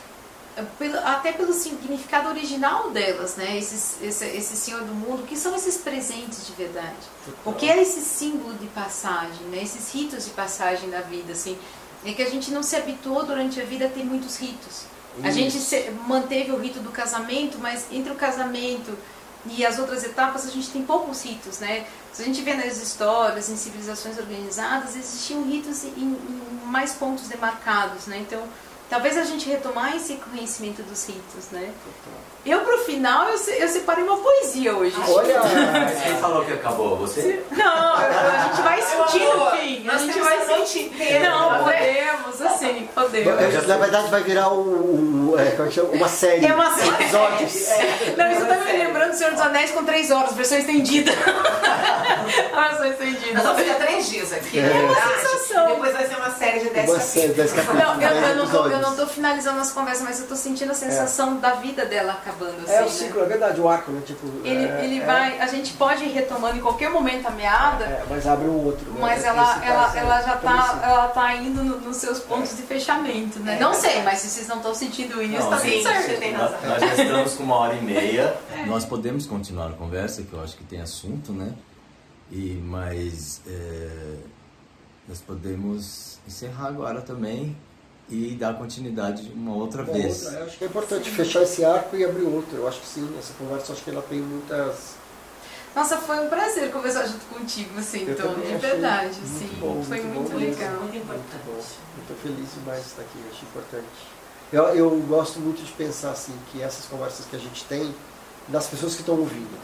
eh, até pelo significado original delas, né? Esse, esse, esse Senhor do Mundo, que são esses presentes de verdade? O que é esse símbolo de passagem, né? Esses ritos de passagem da vida, assim, é que a gente não se habituou durante a vida a ter muitos ritos. Isso. A gente se, manteve o rito do casamento, mas entre o casamento e as outras etapas a gente tem poucos ritos, né? Se a gente vê nas histórias, em civilizações organizadas, existiam ritos em, em mais pontos demarcados, né? Então, talvez a gente retomar esse conhecimento dos ritos, né? Eu, pro final, eu, eu separei uma poesia hoje. Olha! Quem falou que acabou? Você? Não, a gente vai sentir no fim. A gente vai sentir. Não, podemos, assim, podemos. Na verdade, vai virar um, um é, é uma série. É uma série. Episódios. É. Não, isso tá me lembrando do Senhor dos Anéis com três horas, versão estendida. a [LAUGHS] versão estendida. Nós vamos ficar três dias aqui. É, é uma sensação. Depois vai ser uma série de dez capítulos. Não, eu, eu, não tô, eu não tô finalizando as conversas, mas eu tô sentindo a sensação da vida dela acabando acabando assim. É o ciclo, né? é verdade, o arco, né? Tipo, ele é, ele é, vai, a gente pode ir retomando em qualquer momento a meada. É, mas abre um outro. Né? Mas ela, ela, ela já tá, ela tá indo no, nos seus pontos de fechamento, né? não sei, mas se vocês não estão sentindo isso, não, tá bem certo. Tem razão. Nós já estamos com uma hora e meia. [LAUGHS] Nós podemos continuar a conversa, que eu acho que tem assunto, né? E, mas é, nós podemos encerrar agora também e dar continuidade uma outra uma vez. Outra. Eu acho que é importante sim. fechar esse arco e abrir outro. Eu acho que sim, essa conversa acho que ela tem muitas. Nossa, foi um prazer conversar junto contigo, assim, então, de verdade, sim. Bom, foi muito, muito legal. Muito, muito bom. Muito feliz demais de estar aqui, acho importante. Eu, eu gosto muito de pensar assim, que essas conversas que a gente tem, das pessoas que estão ouvindo,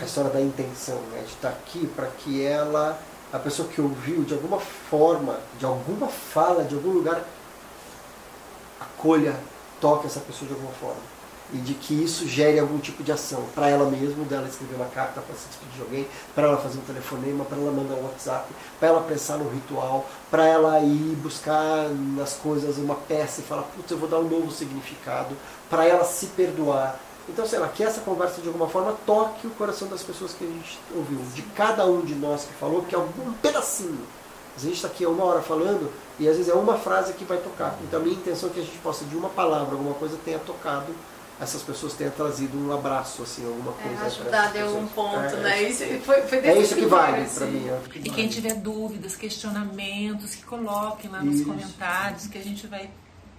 a história da intenção, né, de estar aqui para que ela, a pessoa que ouviu, de alguma forma, de alguma fala, de algum lugar, acolha, toque essa pessoa de alguma forma. E de que isso gere algum tipo de ação para ela mesma, dela escrever uma carta para se despedir de alguém, para ela fazer um telefonema, para ela mandar um WhatsApp, para ela pensar no ritual, para ela ir buscar nas coisas uma peça e falar, putz, eu vou dar um novo significado, para ela se perdoar. Então, sei lá, que essa conversa de alguma forma toque o coração das pessoas que a gente ouviu, de cada um de nós que falou, porque é um pedacinho. A gente está aqui uma hora falando e às vezes é uma frase que vai tocar. Então, a minha intenção é que a gente possa, de uma palavra, alguma coisa, tenha tocado essas pessoas tenham trazido um abraço, assim, alguma É, coisa. ajudar deu um ponto, É, né? é Isso foi, foi É isso que vale assim. para mim. é que E vale. quem tiver dúvidas, questionamentos, que coloquem lá nos Isso. comentários, que a gente vai,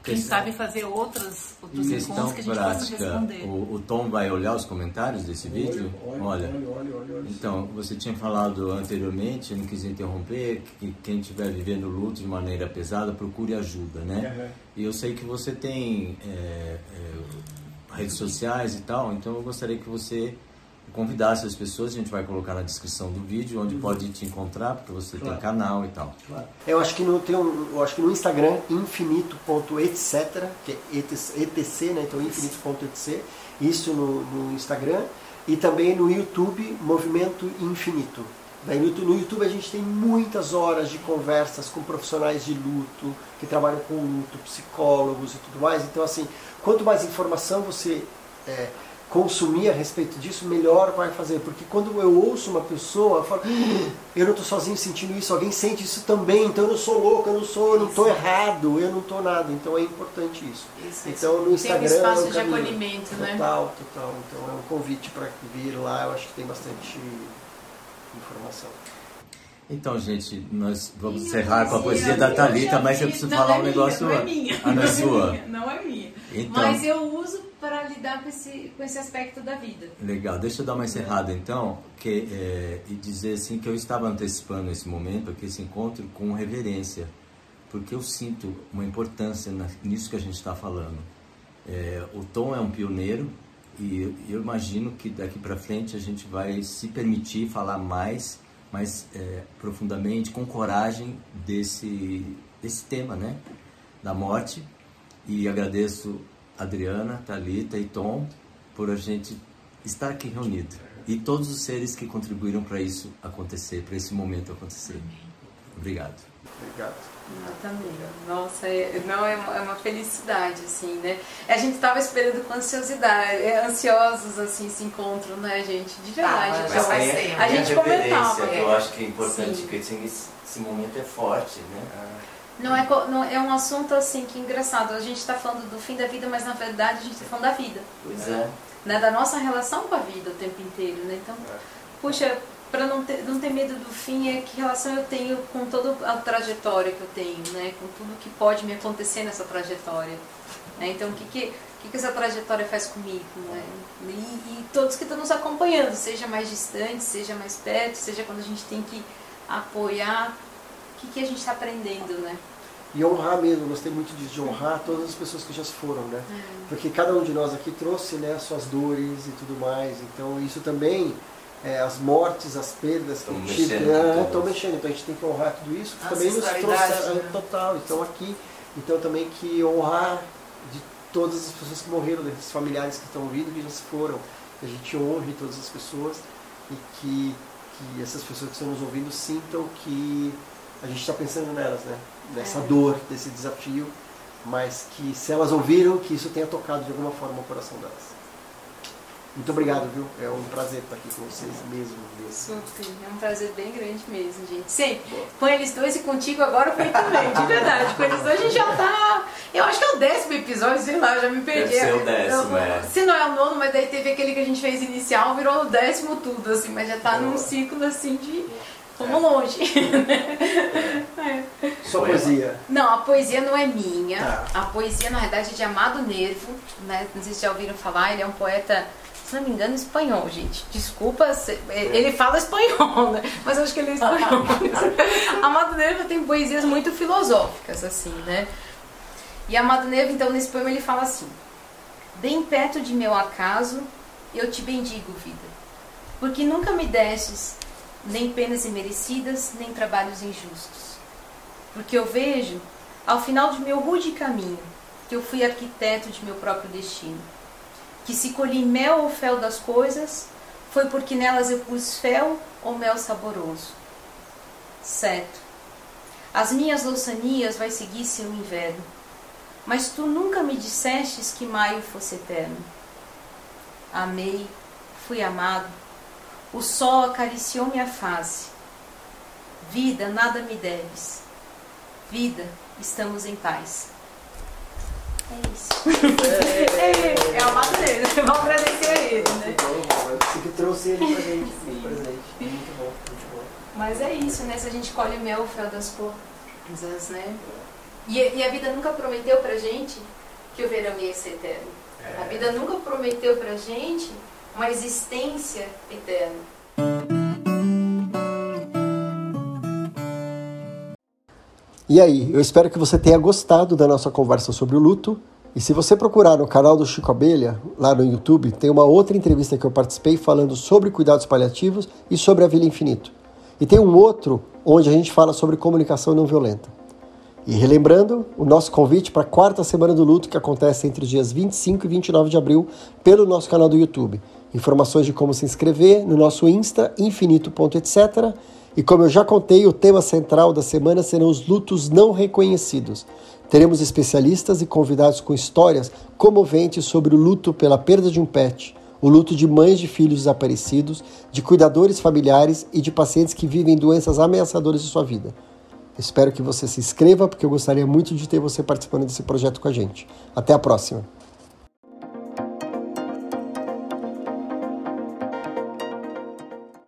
quem Questão- sabe, fazer outras, outros Questão encontros que a gente possa prática, responder. o, o Tom vai olhar os comentários desse vídeo? Olha, olha, olha, olha. Então, você tinha falado anteriormente, eu não quis interromper, que quem estiver vivendo luto de maneira pesada, procure ajuda, né? Aham. E eu sei que você tem é, é, redes sociais e tal, então eu gostaria que você convidasse as pessoas, a gente vai colocar na descrição do vídeo, onde pode te encontrar, porque você Claro. tem canal e tal. Claro. Eu acho que no, tem um, eu acho que no Instagram, infinito.etc, que é etc, né? Então infinito.etc, isso no, no Instagram. E também no YouTube, Movimento Infinito. Daí no, YouTube- no YouTube a gente tem muitas horas de conversas com profissionais de luto, que trabalham com luto, psicólogos e tudo mais. Então, assim, quanto mais informação você é, consumir a respeito disso, melhor vai fazer. Porque quando eu ouço uma pessoa, eu falo, "Ah, eu não estou sozinho sentindo isso, alguém sente isso também, então eu não sou louco, eu não sou, eu não estou errado, eu não estou nada. Então é importante isso. Isso, Então no Tem um Instagram espaço é o de caminho. acolhimento, né? Total, total. Então é um convite para vir lá, eu acho que tem bastante informação. Então, gente, nós vamos encerrar com a poesia, da Thalita, mas eu preciso Não, falar é um minha, negócio. Não é minha. Ah, [LAUGHS] não é sua. minha, Não é minha. Então, Mas eu uso para lidar com esse, com esse aspecto da vida. Legal, deixa eu dar uma encerrada então que, é, e dizer assim que eu estava antecipando esse momento, aqui, esse encontro, com reverência, porque eu sinto uma importância na- nisso que a gente está falando. É, o Tom é um pioneiro e eu imagino que daqui para frente a gente vai se permitir falar mais, mais é, profundamente, com coragem desse, desse tema, né? Da morte. E agradeço Adriana, Talita e Tom por a gente estar aqui reunido e todos os seres que contribuíram para isso acontecer, para esse momento acontecer. Obrigado. Obrigado. Eu também. Nossa, é, não, é uma, é uma felicidade, assim, né? A gente tava esperando com ansiosidade, é, ansiosos, assim, esse encontro, né, gente? De verdade. Tá, mas então, vai ser. a gente comentava. eu acho que é importante, Sim. que esse, esse momento é forte, né? Não é, não, é um assunto, assim, que engraçado. A gente tá falando do fim da vida, mas na verdade a gente tá falando da vida. Pois é. Né? Da nossa relação com a vida o tempo inteiro, né? Então, puxa, para não ter, não ter medo do fim, é que relação eu tenho com toda a trajetória que eu tenho, né? Com tudo que pode me acontecer nessa trajetória. né? Então, o que, que, o que, que essa trajetória faz comigo? Né? E, e todos que estão nos acompanhando, seja mais distante, seja mais perto, seja quando a gente tem que apoiar, o que, que a gente está aprendendo, né? E honrar mesmo, gostei muito disso, de honrar todas as pessoas que já se foram, né? Porque cada um de nós aqui trouxe né, as suas dores e tudo mais. Então isso também, é, as mortes, as perdas que Tão eu tive, mexendo né, estão mexendo. Então a gente tem que honrar tudo isso. que também nos trouxe é, né? total. Então aqui, então também que honrar de todas as pessoas que morreram, desses familiares que estão vindo, que já se foram. Que a gente honre todas as pessoas e que, que essas pessoas que estão nos ouvindo sintam que a gente está pensando nelas, né? Nessa É. dor, desse desafio, mas que se elas ouviram, que isso tenha tocado de alguma forma o coração delas. Muito obrigado, viu? É um prazer estar aqui com vocês mesmo. mesmo. Super, é um prazer bem grande mesmo, gente. Sempre. Com eles dois e contigo agora foi também, de verdade. Com eles dois a gente já tá. Eu acho que é o décimo episódio, sei lá, eu já me perdi. Deve ser o décimo, Eu- é. Se não é o nono, mas daí teve aquele que a gente fez inicial, virou o décimo tudo, assim, mas já tá Boa. num ciclo assim de. Vamos longe. [LAUGHS] É. Sua poesia. Não, a poesia não é minha. Tá. A poesia, na verdade, é de Amado Nervo. Né? Não sei se já ouviram falar, ele é um poeta, se não me engano, espanhol, gente. Desculpa, se- ele fala espanhol, né? Mas eu acho que ele é espanhol. [LAUGHS] Amado Nervo tem poesias muito filosóficas, assim, né? E Amado Nervo, então, nesse poema, ele fala assim: Bem perto de meu acaso, eu te bendigo, vida, porque nunca me destes nem penas imerecidas, nem trabalhos injustos. Porque eu vejo, ao final de meu rude caminho, que eu fui arquiteto de meu próprio destino. Que se colhi mel ou fel das coisas, foi porque nelas eu pus fel ou mel saboroso. Certo. As minhas louçanias vai seguir seu inverno, mas tu nunca me dissestes que maio fosse eterno. amei, fui amado. O sol acariciou minha face. Vida, nada me deves. Vida, estamos em paz. É isso. [LAUGHS] É, é uma dele. Vamos agradecer a ele, né? Você que trouxe ele pra gente, esse presente. Muito bom, muito bom. Mas é isso, né? Se a gente colhe o mel, o fel das coisas, né? E, e a vida nunca prometeu pra gente que o verão ia ser eterno. A vida nunca prometeu pra gente uma existência eterna. E aí, eu espero que você tenha gostado da nossa conversa sobre o luto. E se você procurar no canal do Chico Abelha, lá no YouTube, tem uma outra entrevista que eu participei falando sobre cuidados paliativos e sobre a Vila Infinito. E tem um outro onde a gente fala sobre comunicação não violenta. E relembrando o nosso convite para a quarta semana do luto que acontece entre os dias 25 e 29 de abril pelo nosso canal do YouTube. Informações de como se inscrever no nosso Insta, infinito.etc. E como eu já contei, o tema central da semana serão os lutos não reconhecidos. Teremos especialistas e convidados com histórias comoventes sobre o luto pela perda de um pet, o luto de mães de filhos desaparecidos, de cuidadores familiares e de pacientes que vivem doenças ameaçadoras de sua vida. Espero que você se inscreva, porque eu gostaria muito de ter você participando desse projeto com a gente. Até a próxima!